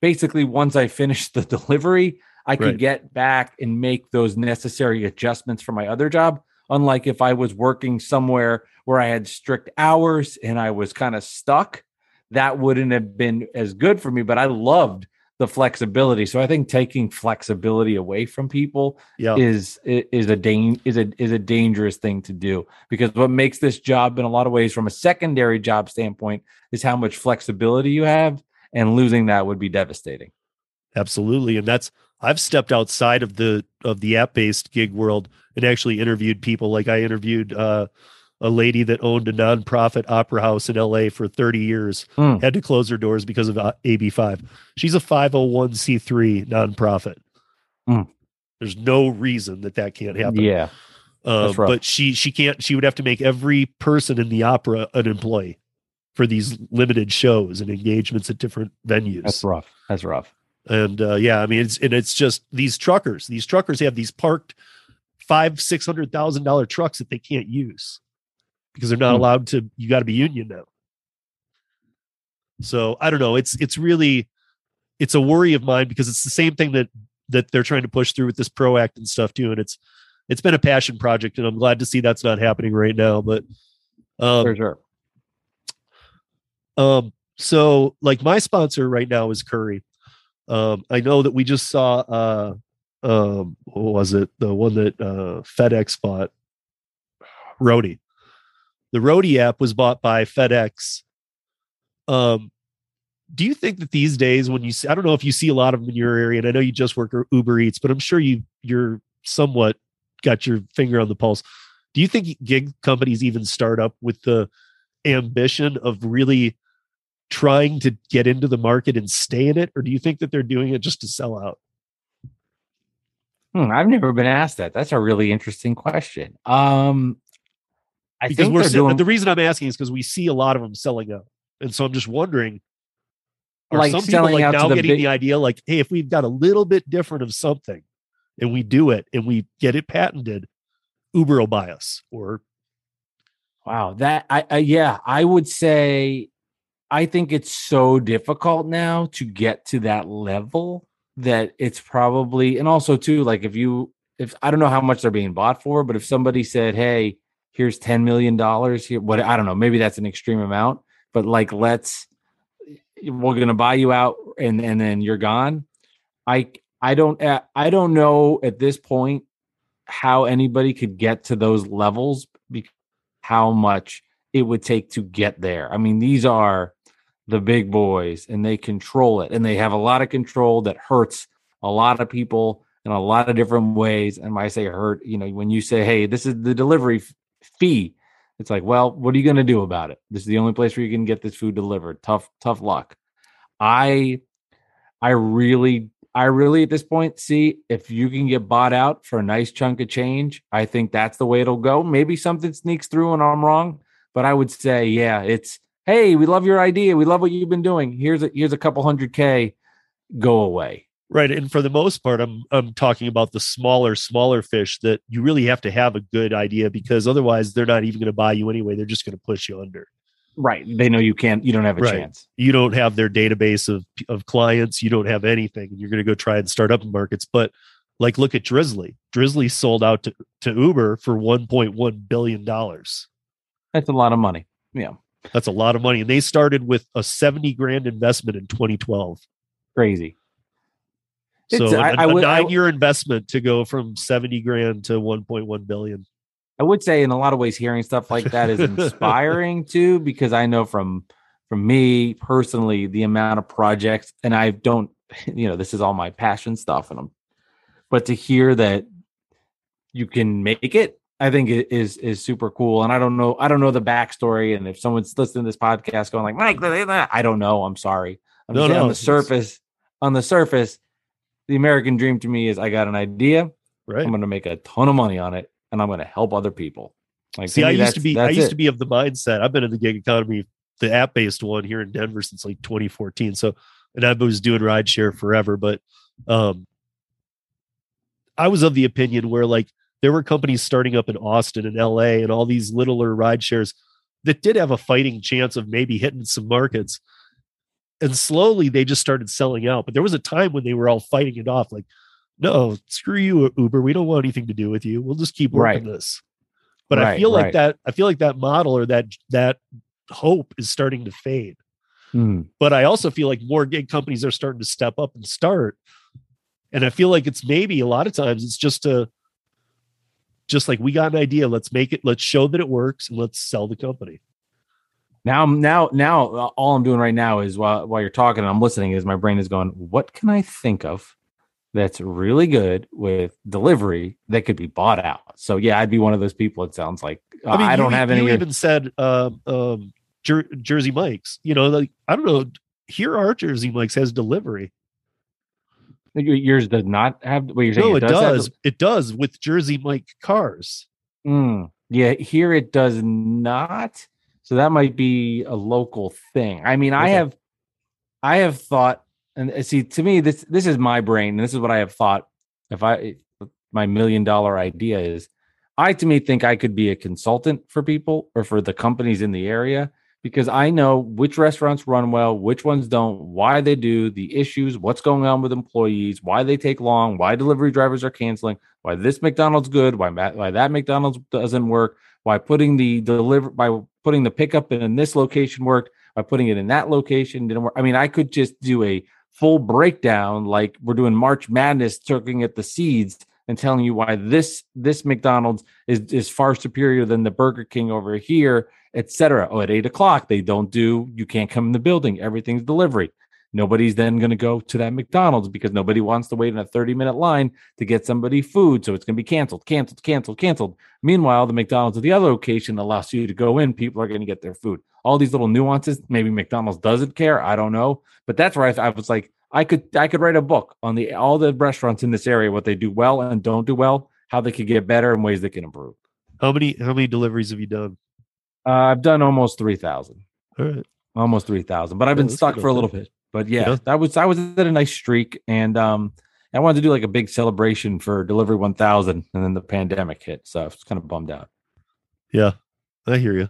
basically once I finished the delivery, I could Right. get back and make those necessary adjustments for my other job. Unlike if I was working somewhere where I had strict hours and I was kind of stuck, that wouldn't have been as good for me. But I loved the flexibility. So I think taking flexibility away from people Yeah. is is a dan- is a is a dangerous thing to do because what makes this job in a lot of ways from a secondary job standpoint is how much flexibility you have and losing that would be devastating. Absolutely. And that's I've stepped outside of the of the app-based gig world and actually interviewed people like I interviewed uh a lady that owned a nonprofit opera house in LA for 30 years, Hmm. had to close her doors because of uh, AB5. She's a 501c3 nonprofit. Hmm. There's no reason that that can't happen. Yeah. Um, but she she can't she would have to make every person in the opera an employee for these limited shows and engagements at different venues That's rough. That's rough. and uh, yeah, I mean, it's and it's just these truckers. These truckers have these parked five six hundred thousand dollar trucks that they can't use because they're not Hmm. allowed to. You got to be union now. So I don't know. It's it's really it's a worry of mine because it's the same thing that that they're trying to push through with this PRO Act and stuff too. And it's it's been a passion project, and I'm glad to see that's not happening right now. But um, For sure. um, so like my sponsor right now is Curri. Um, I know that we just saw uh um what was it? The one that uh FedEx bought Roadie. The Roadie app was bought by FedEx. Um do you think that these days when you see, I don't know if you see a lot of them in your area and I know you just work Uber Eats, but I'm sure you you're somewhat got your finger on the pulse. Do you think gig companies even start up with the ambition of really trying to get into the market and stay in it or do you think that they're doing it just to sell out Hmm, I've never been asked that. That's a really interesting question. Um, I because think we're doing the reason i'm asking is because we see a lot of them selling out. And so i'm just wondering are Like some people like out now the getting big- the idea like hey if we've got a little bit different of something and we do it and we get it patented uber will buy us or Wow, that I, I yeah, I would say I think it's so difficult now to get to that level that it's probably and also too like if you if I don't know how much they're being bought for, but if somebody said, "Hey, here's 10 million dollars here," what I don't know, maybe that's an extreme amount, but like let's we're going to buy you out and and then you're gone. I I don't uh, I don't know at this point how anybody could get to those levels because how much it would take to get there. I mean, these are the big boys and they control it and they have a lot of control that hurts a lot of people in a lot of different ways. And when I say hurt, you know, when you say, hey, this is the delivery fee, it's like, well, what are you going to do about it? This is the only place where you can get this food delivered. Tough, tough luck. I, I really, I really at this point see if you can get bought out for a nice chunk of change. I think that's the way it'll go. Maybe something sneaks through and I'm wrong, but I would say, yeah, it's hey, we love your idea, we love what you've been doing. Here's a here's a couple hundred k, go away. Right and for the most part i'm i'm talking about the smaller smaller fish that you really have to have a good idea because otherwise they're not even going to buy you anyway they're just going to push you under Right? They know you can't. You don't have a Right. chance. you don't have their database of of clients you don't have anything you're going to go try and start up markets but like look at Drizly Drizly sold out to, to uber for 1.1 billion dollars That's a lot of money. Yeah, that's a lot of money and they started with a 70 grand investment in 2012 crazy. So I- a, I would- I- nine year investment to go from 70 grand to 1.1 billion. I would say in a lot of ways hearing stuff like that is inspiring too because I know from from me personally the amount of projects and I don't you know this is all my passion stuff and I'm but to hear that you can make it I think it is is super cool and I don't know I don't know the backstory and if someone's listening to this podcast going like Mike blah, blah, blah," I don't know I'm sorry. I'm No, just no, on the surface on the surface the American dream to me is I got an idea right I'm going to make a ton of money on it, and I'm going to help other people. Like, See, I used to be I used it. to be of the mindset. I've been in the gig economy, the app based one here in Denver since like 2014. So, and I was doing rideshare forever, but um, I was of the opinion where like there were companies starting up in Austin and LA and all these littler ride shares that did have a fighting chance of maybe hitting some markets. And slowly they just started selling out. But there was a time when they were all fighting it off, like, no, screw you, Uber. We don't want anything to do with you. We'll just keep working this. But I Right, feel like right. that I feel like that model or that that hope is starting to fade Hmm. but I also feel like more gig companies are starting to step up and start. And I feel like it's maybe a lot of times it's just a just like we got an idea, let's make it, let's show that it works, and let's sell the company. Now, now, now, uh, all I'm doing right now is while while you're talking and I'm listening, is my brain is going, what can I think of that's really good with delivery that could be bought out? So yeah, I'd be one of those people. It sounds like Uh, I, you don't e- have any. You even said um, um, Jer- Jersey Mike's. You know, like I don't know. Here, our Jersey Mike's has delivery. yours does not have. What you're saying? No, it have- does. It does with Jersey Mike cars. Mm, yeah, here it does not. So that might be a local thing. I mean, I have, I have thought, and uh, see, to me, this this is my brain, and this is what I have thought. If I, my million dollar idea is, I to me think I could be a consultant for people or for the companies in the area because I know which restaurants run well, which ones don't, why they do, the issues, what's going on with employees, why they take long, why delivery drivers are canceling, why this McDonald's good, why why that McDonald's doesn't work, why putting the deliver by putting the pickup in this location worked, by putting it in that location didn't work. I mean, I could just do a full breakdown like we're doing March Madness, looking at the seeds and telling you why this this McDonald's is is far superior than the Burger King over here, etc. Oh, at eight o'clock they don't do. You can't come in the building. Everything's delivery. Nobody's then going to go to that McDonald's because nobody wants to wait in a 30 minute line to get somebody food. So it's going to be canceled, canceled, canceled, canceled. Meanwhile, the McDonald's at the other location allows you to go in. People are going to get their food. All these little nuances. Maybe McDonald's doesn't care. I don't know. But that's where I, I was like, I could I could write a book on the all the restaurants in this area, what they do well and don't do well, how they could get better, and ways they can improve. How many how many deliveries have you done? Uh, I've done almost three thousand, All right. almost three thousand, but I've Yeah, been stuck for a little bit. But yeah, Yeah. that was I was at a nice streak, and um, I wanted to do like a big celebration for Delivery One Thousand, and then the pandemic hit, so I was kind of bummed out. Yeah, I hear you.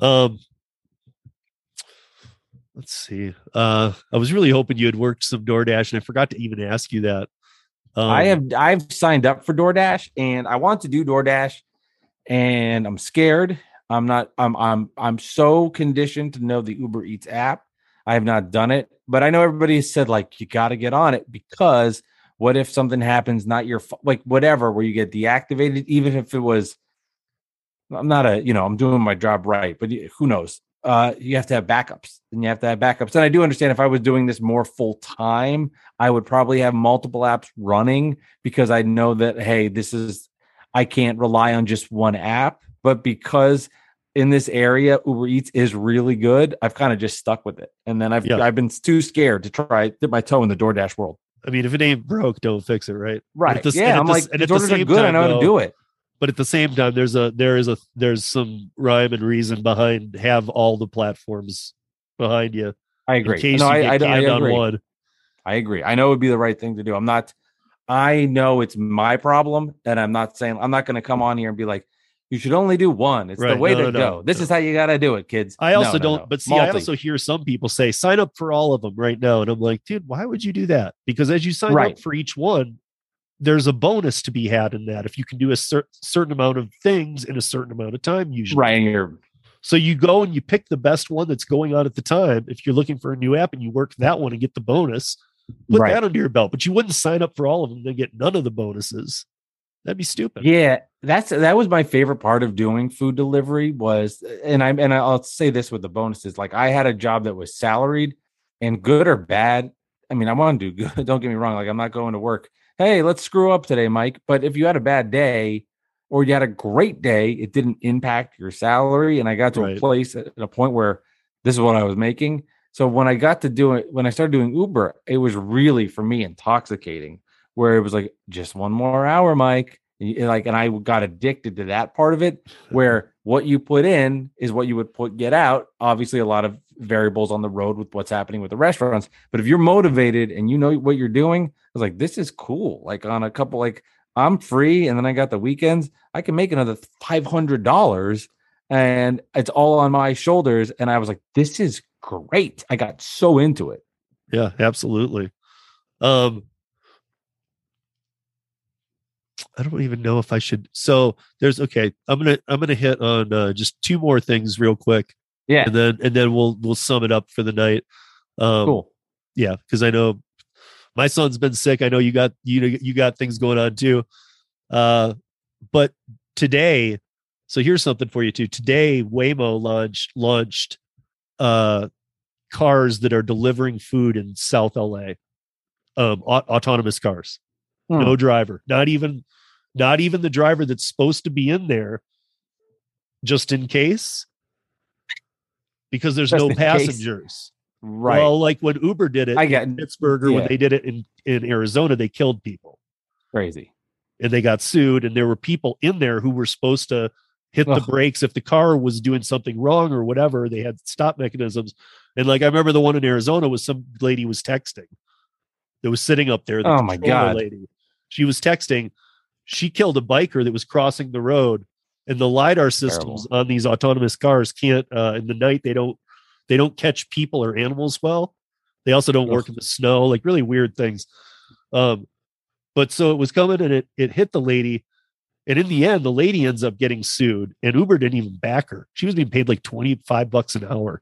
Um, let's see. Uh, I was really hoping you had worked some DoorDash, and I forgot to even ask you that. Um, I have I've signed up for DoorDash and I want to do DoorDash and I'm scared. I'm not I'm I'm I'm so conditioned to know the Uber Eats app. I have not done it, but I know everybody said like you got to get on it because what if something happens not your like whatever where you get deactivated even if it was I'm not a you know I'm doing my job right, but who knows? Uh, you have to have backups, and you have to have backups. And I do understand if I was doing this more full time, I would probably have multiple apps running because I know that hey, this is I can't rely on just one app. But because in this area Uber Eats is really good, I've kind of just stuck with it. And then I've Yeah. I've been too scared to try dip my toe in the DoorDash world. I mean, if it ain't broke, don't fix it, right? Right. the yeah. I'm the like, and at the orders are same good. I time, know how to do it. But at the same time, there's a there is a there's some rhyme and reason behind have all the platforms behind you I in agree. case no, you I, get I, I canned on agree. one. I agree. I know it would be the right thing to do. I'm not, I know it's my problem. And I'm not saying, I'm not going to come on here and be like, you should only do one. It's the way No, to no, go. no, This is how you got to do it, kids. I also don't, but see, I also hear some people say sign up for all of them right now, and I'm like, dude, why would you do that? Because as you sign Right. up for each one, there's a bonus to be had in that if you can do a cer- certain amount of things in a certain amount of time, usually. right. You're, So you go and you pick the best one that's going on at the time. If you're looking for a new app and you work that one and get the bonus, put Right. that under your belt. But you wouldn't sign up for all of them and get none of the bonuses. That'd be stupid. yeah, that's, that was my favorite part of doing food delivery was, and I'm, and I'll say this with the bonuses. Like I had a job that was salaried and good or bad. I mean, I want to do good. Don't get me wrong. Like I'm not going to work. Hey, let's screw up today, Mike. But if you had a bad day or you had a great day, it didn't impact your salary. And I got to Right. a place at a point where this is what I was making. So when I got to do it, when I started doing Uber, it was really for me intoxicating, where it was like just one more hour, Mike. And like, and I got addicted to that part of it, where what you put in is what you would put get out. Obviously, a lot of variables on the road with what's happening with the restaurants. But if you're motivated and you know what you're doing, I was like, this is cool. Like on a couple, like I'm free, and then I got the weekends. I can make another five hundred dollars, and it's all on my shoulders. And I was like, this is great. I got so into it. Yeah, absolutely. Um I don't even know if I should so there's okay, I'm gonna I'm gonna hit on uh just two more things real quick. Yeah. and then and then we'll we'll sum it up for the night. Um, Cool. yeah because i know my son's been sick i know you got you you got things going on too uh but today so here's something for you too today waymo launched launched uh cars that are delivering food in south la um au- autonomous cars Hmm. no driver not even not even the driver that's supposed to be in there just in case because there's Just no in case. passengers Right. well, like when Uber did it I get- in Pittsburgh or when they did it in, in Arizona, they killed people Crazy. and they got sued. And there were people in there who were supposed to hit the Ugh. brakes if the car was doing something wrong or whatever. They had stop mechanisms. And like I remember the one in Arizona was some lady was texting that was sitting up there. the Oh my God. Lady. She was texting. She killed a biker that was crossing the road. And the lidar systems on these autonomous cars can't. Uh, in the night, they don't. They don't catch people or animals well. They also don't work in the snow. Like really weird things. Um, but so it was coming and it it hit the lady, and in the end, the lady ends up getting sued, and Uber didn't even back her. She was being paid like twenty five bucks an hour,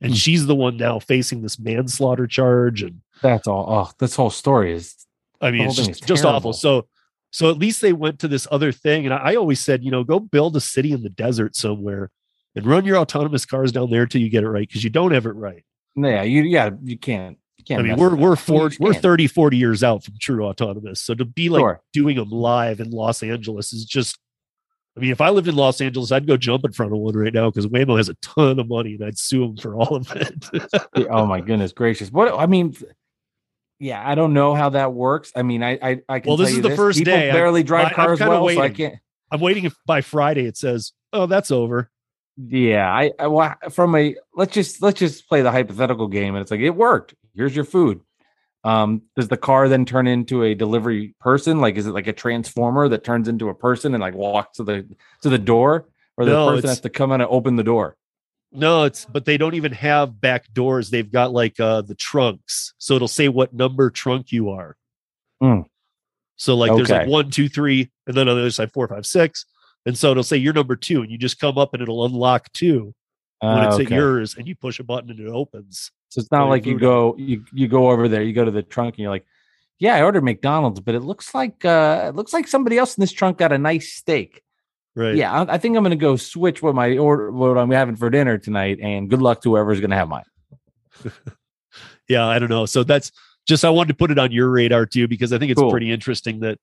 and Hmm. she's the one now facing this manslaughter charge. And That's all. Oh, this whole story is I mean, it's just just awful. So so at least they went to this other thing, and I, I always said, you know, go build a city in the desert somewhere and run your autonomous cars down there till you get it right because you don't have it right. yeah. You yeah. You can't. You can't. I mean, we're we're four, we're can't. 30, 40 years out from true autonomous. So to be like Sure. doing them live in Los Angeles is just. I mean, if I lived in Los Angeles, I'd go jump in front of one right now because Waymo has a ton of money and I'd sue him for all of it. Oh my goodness gracious! What I mean, yeah, I don't know how that works. I mean, I I, I can. Well, this tell is you the first People day. Barely drive I- I'm cars kinda so I waiting. can't. I'm waiting if by Friday it says, "Oh, that's over." Yeah, I, I well, from a let's just let's just play the hypothetical game, and it's like it worked. Here's your food. Um, does the car then turn into a delivery person? Like, is it like a transformer that turns into a person and like walks to the to the door, or the No, person has to come in and open the door? No, it's but they don't even have back doors. They've got like uh the trunks. So it'll say what number trunk you are. Hmm. So like there's like one, two, three, and then on the other side, four, five, six. And so it'll say you're number two, and you just come up and it'll unlock two when Ah, it's at yours, and you push a button and it opens. So it's not like you go you you go over there, you go to the trunk and you're like, yeah, I ordered McDonald's, but it looks like uh it looks like somebody else in this trunk got a nice steak. Right. Yeah, I, I think I'm gonna go switch what my order what I'm having for dinner tonight, and good luck to whoever's gonna have mine. Yeah, I don't know. So that's just I wanted to put it on your radar too because I think it's Cool. pretty interesting that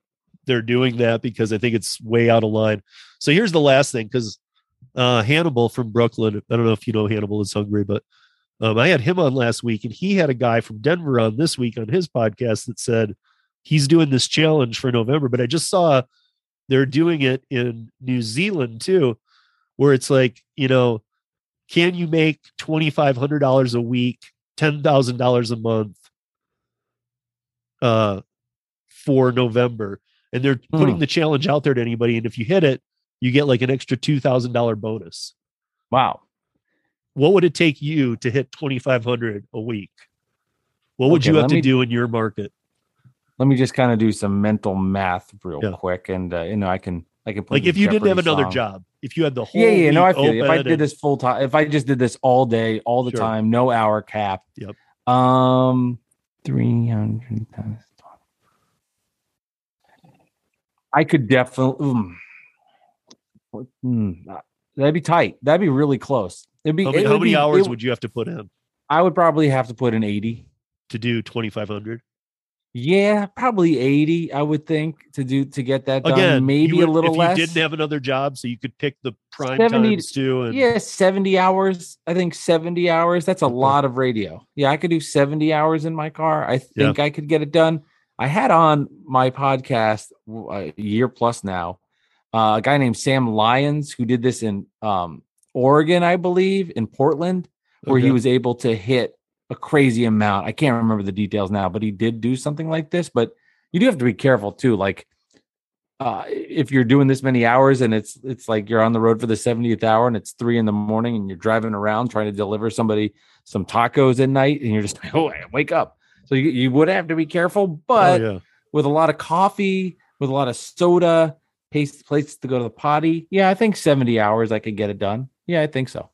they're doing that because I think it's way out of line. So here's the last thing because uh, Hannibal from Brooklyn. I don't know if you know Hannibal is hungry, but um, I had him on last week, and he had a guy from Denver on this week on his podcast that said he's doing this challenge for November. But I just saw they're doing it in New Zealand too, where it's like you know, can you make twenty five hundred dollars a week, ten thousand dollars a month, uh, for November? And they're putting Hmm. the challenge out there to anybody, and if you hit it, you get like an extra two thousand dollar bonus Wow. what would it take you to hit 2500 a week what would Okay, you have to me- do in your market Let me just kind of do some mental math real Yeah. quick, and uh, you know I can I can play. like if you didn't have Jeopardy another song. job if you had the whole Yeah, yeah, no, I feel. If I did and- this full time, if I just did this all day, all the Sure. time, no hour cap. Yep. Um, three hundred times. I could definitely. mm, mm, that'd be tight. That'd be really close. It'd be. how many, how many be- hours it- would you have to put in I would probably have to put in eighty. to do 2500 Yeah, probably eighty. I would think to do to get that done. again maybe would- a little if less. you didn't have another job so you could pick the prime 70 times too and Yeah, 70 hours. I think 70 hours. That's a Okay. lot of radio. Yeah, I could do 70 hours in my car. I think I could get it done. I had on my podcast a year plus now uh, a guy named Sam Lyons who did this in um, Oregon, I believe, in Portland, where he was able to hit a crazy amount. I can't remember the details now, but he did do something like this. But you do have to be careful too. Like, uh, if you're doing this many hours and it's it's like you're on the road for the 70th hour and it's three in the morning and you're driving around trying to deliver somebody some tacos at night and you're just like, oh, wake up. So you, you would have to be careful, oh, but yeah with a lot of coffee, with a lot of soda, pace, places to go to the potty. Yeah, I think 70 hours I could get it done. Yeah, I think so.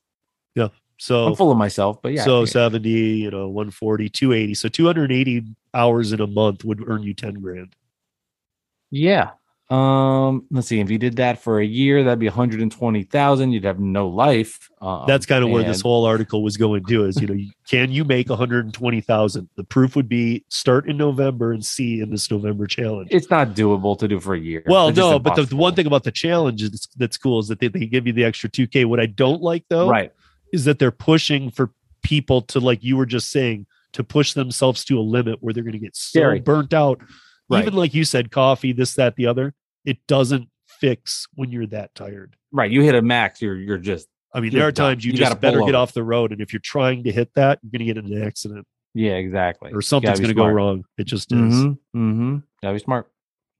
So I'm full of myself, but yeah. so yeah. 70, you know, 140, 280. So 280 hours in a month would earn you 10 grand. Yeah. Um, let's see. If you did that for a year, that'd be 120,000. You'd have no life. Um, That's kind of where this whole article was going to is, you know, can you make 120,000? The proof would be start in November and see in this November challenge. It's not doable to do for a year. Well, no, but the, the one thing about the challenge is, that's cool is that they, they give you the extra 2K. What I don't like though right? Is that they're pushing for people to, like you were just saying, to push themselves to a limit where they're going to get so Scary. burnt out. Right. Even like you said, coffee, this, that, the other. It doesn't fix when you're that tired. Right. You hit a max, you're you're just I mean, there are times you, You just better get off the road, and if you're trying to hit that, you're going to get in an accident yeah, exactly. or something's going to go wrong. It just is. Mm-hmm. Mm-hmm. Gotta be smart.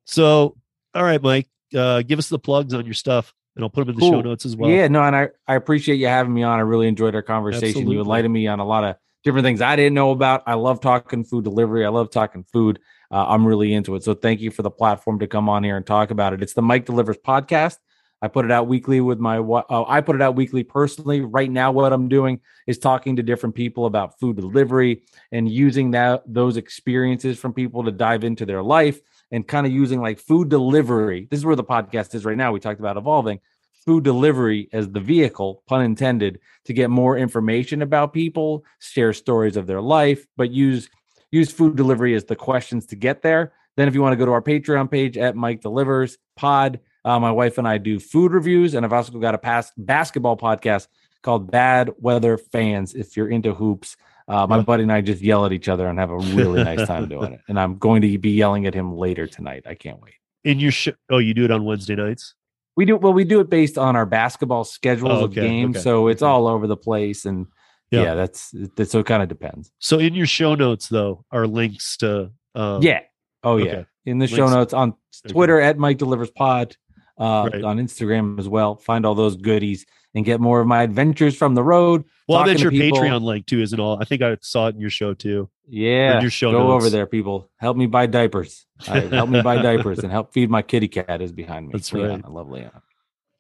So, all right, Mike, uh, give us the plugs on your stuff, and I'll put them in the show notes as well. yeah, no, and I, I appreciate you having me on. I really enjoyed our conversation. Absolutely. You enlightened me on a lot of different things I didn't know about. I love talking food delivery. I love talking food. Uh, I'm really into it. So thank you for the platform to come on here and talk about it. It's the Mike Delivers podcast. I put it out weekly with my uh, I put it out weekly personally. Right now, what I'm doing is talking to different people about food delivery and using that those experiences from people to dive into their life and kind of using like food delivery. This is where the podcast is right now. We talked about evolving food delivery as the vehicle, pun intended, to get more information about people, share stories of their life, but use use food delivery as the questions to get there. Then, if you want to go to our Patreon page at Mike Delivers Pod, uh, my wife and I do food reviews, and I've also got a past basketball podcast called Bad Weather Fans. If you're into hoops, uh, my Yeah. buddy and I just yell at each other and have a really nice time doing it. And I'm going to be yelling at him later tonight. I can't wait. In your show, oh, you do it on Wednesday nights. We do well. We do it based on our basketball schedules Oh, of games, okay, so it's all over the place, and Yeah. yeah, that's, that's so it kind of depends. So, in your show notes, though, are links to. Um, yeah. Oh yeah. okay. In the show notes on Okay. Twitter at Mike Delivers Pod, uh, Right. on Instagram as well. Find all those goodies and get more of my adventures from the road. Well, bet your people. Patreon link too, isn't all? I think I saw it in your show too. Yeah, your show go notes. over there, people. Help me buy diapers. I, help me buy diapers and help feed my kitty cat is behind me. That's Leon, right. I love Leon.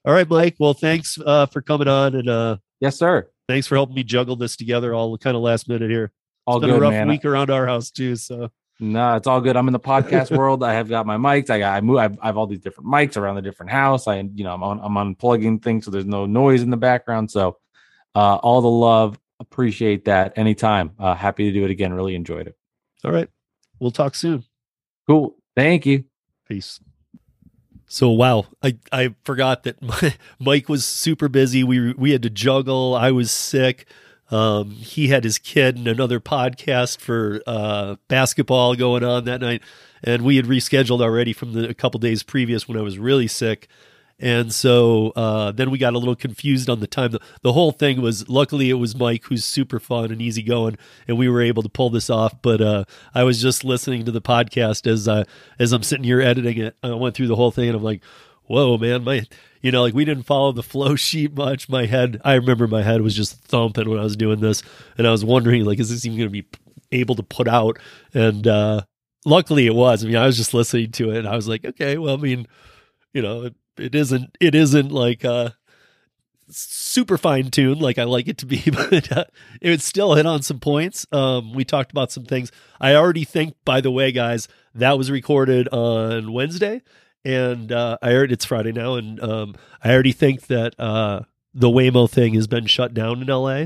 All right, Blake. Well, thanks uh, for coming on, and uh, Yes, sir. thanks for helping me juggle this together all kind of last minute here. All It's been good, a rough man. week around our house too. So, No, it's all good. I'm in the podcast world. I have got my mics. I got I move. I've, I have all these different mics around the different house. I you know I'm on, I'm unplugging things so there's no noise in the background. So uh, all the love, appreciate that. Anytime. Uh, happy to do it again. Really enjoyed it. all right, we'll talk soon. Cool. Thank you. Peace. So wow, I I forgot that Mike was super busy. We we had to juggle. I was sick. Um, he had his kid and another podcast for uh, basketball going on that night, and we had rescheduled already from the a couple days previous when I was really sick. And so uh, then we got a little confused on the time. The, the whole thing was luckily it was Mike who's super fun and easygoing, and we were able to pull this off. But uh, I was just listening to the podcast as uh, as I'm sitting here editing it. I went through the whole thing, and I'm like, "Whoa, man! My, you know, like we didn't follow the flow sheet much. My head, I remember my head was just thumping when I was doing this, and I was wondering, like, is this even going to be able to put out? And uh, luckily, it was. I mean, I was just listening to it, and I was like, okay, well, I mean, you know, it, it isn't it isn't like uh super fine tuned like I like it to be, but uh, it still hit on some points. Um, we talked about some things. I already think, by the way, guys, that was recorded on Wednesday, and uh, I heard it's Friday now, and um, I already think that uh, the Waymo thing has been shut down in LA.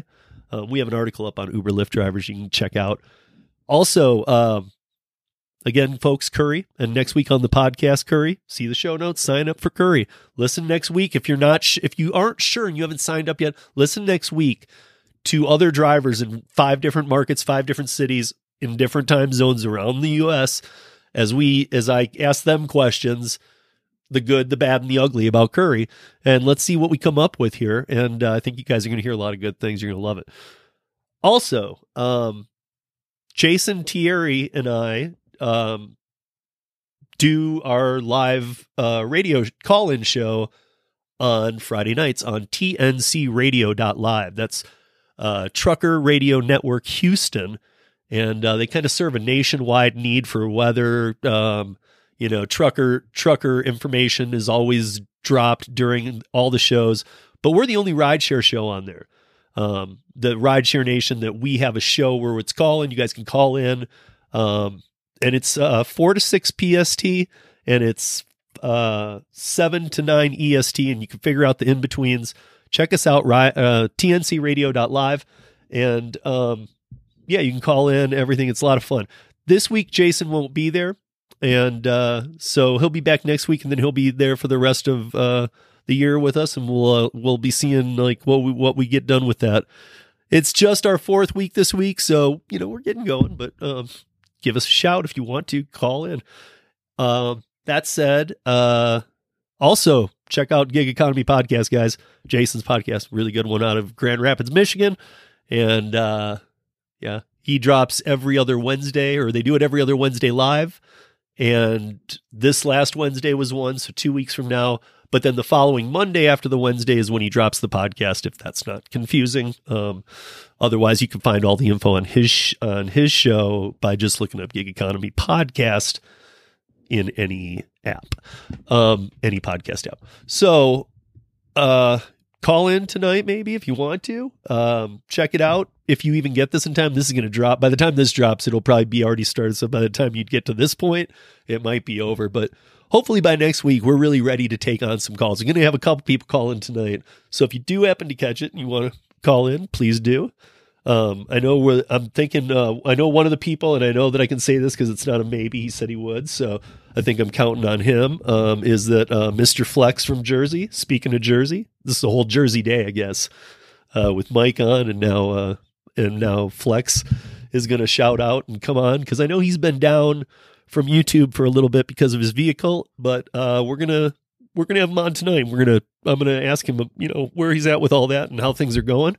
Um, we have an article up on Uber Lyft drivers you can check out. Also, um, again, folks, Curri, and next week on the podcast, Curri. See the show notes. Sign up for Curri. Listen next week if you're not sh- if you aren't sure and you haven't signed up yet. Listen next week to other drivers in five different markets, five different cities in different time zones around the U.S. As we as I ask them questions, the good, the bad, and the ugly about Curri, and let's see what we come up with here. And uh, I think you guys are going to hear a lot of good things. You're going to love it. Also, um, Jason Thierry and I um, do our live uh, radio call in show on Friday nights on tncradio.live. That's uh, Trucker Radio Network Houston. And uh, they kind of serve a nationwide need for weather. Um, you know, trucker trucker information is always dropped during all the shows, but we're the only rideshare show on there. um, the Rideshare Nation that we have a show where it's calling. You guys can call in, um, and it's uh, four to six PST, and it's uh, seven to nine EST, and you can figure out the in betweens. Check us out, ri- uh, tncradio.live, and um, yeah, you can call in everything. It's a lot of fun. This week, Jason won't be there, and uh, so he'll be back next week, and then he'll be there for the rest of uh, the year with us, and we'll uh, we'll be seeing like what we what we get done with that. It's just our fourth week this week, so you know we're getting going. But um, give us a shout if you want to call in. Um, that said, uh, also check out Gig Economy Podcast, guys. Jason's podcast, really good one out of Grand Rapids, Michigan, and uh, yeah, he drops every other Wednesday, or they do it every other Wednesday live. And this last Wednesday was one, so two weeks from now. But then the following Monday after the Wednesday is when he drops the podcast. If that's not confusing, um, otherwise you can find all the info on his sh- on his show by just looking up Gig Economy Podcast in any app, um, any podcast app. So, uh, call in tonight maybe if you want to. Um, check it out. If you even get this in time, this is going to drop. By the time this drops, it'll probably be already started. So by the time you'd get to this point, it might be over. But hopefully by next week, we're really ready to take on some calls. We're going to have a couple people call in tonight. So if you do happen to catch it and you want to call in, please do. Um, I know we're, I'm thinking, uh, I know one of the people, and I know that I can say this because it's not a maybe. He said he would. So I think I'm counting on him. Um, is that uh, Mr. Flex from Jersey? Speaking of Jersey, this is a whole Jersey day, I guess, uh, with Mike on, and now uh, and now Flex is going to shout out and come on because I know he's been down from YouTube for a little bit because of his vehicle, but uh, we're gonna we're gonna have him on tonight. We're gonna I'm gonna ask him, you know, where he's at with all that and how things are going,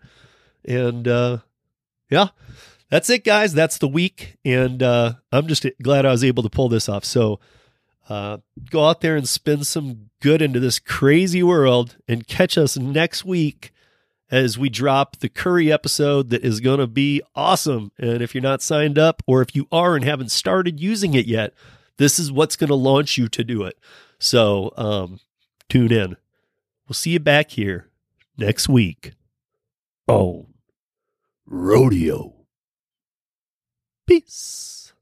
and uh, yeah, that's it, guys. That's the week, and uh, I'm just glad I was able to pull this off. So uh, go out there and spin some good into this crazy world, and catch us next week as we drop the Curri episode that is going to be awesome. And if you're not signed up, or if you are and haven't started using it yet, this is what's going to launch you to do it. So um, tune in. We'll see you back here next week. Oh rodeo. Peace.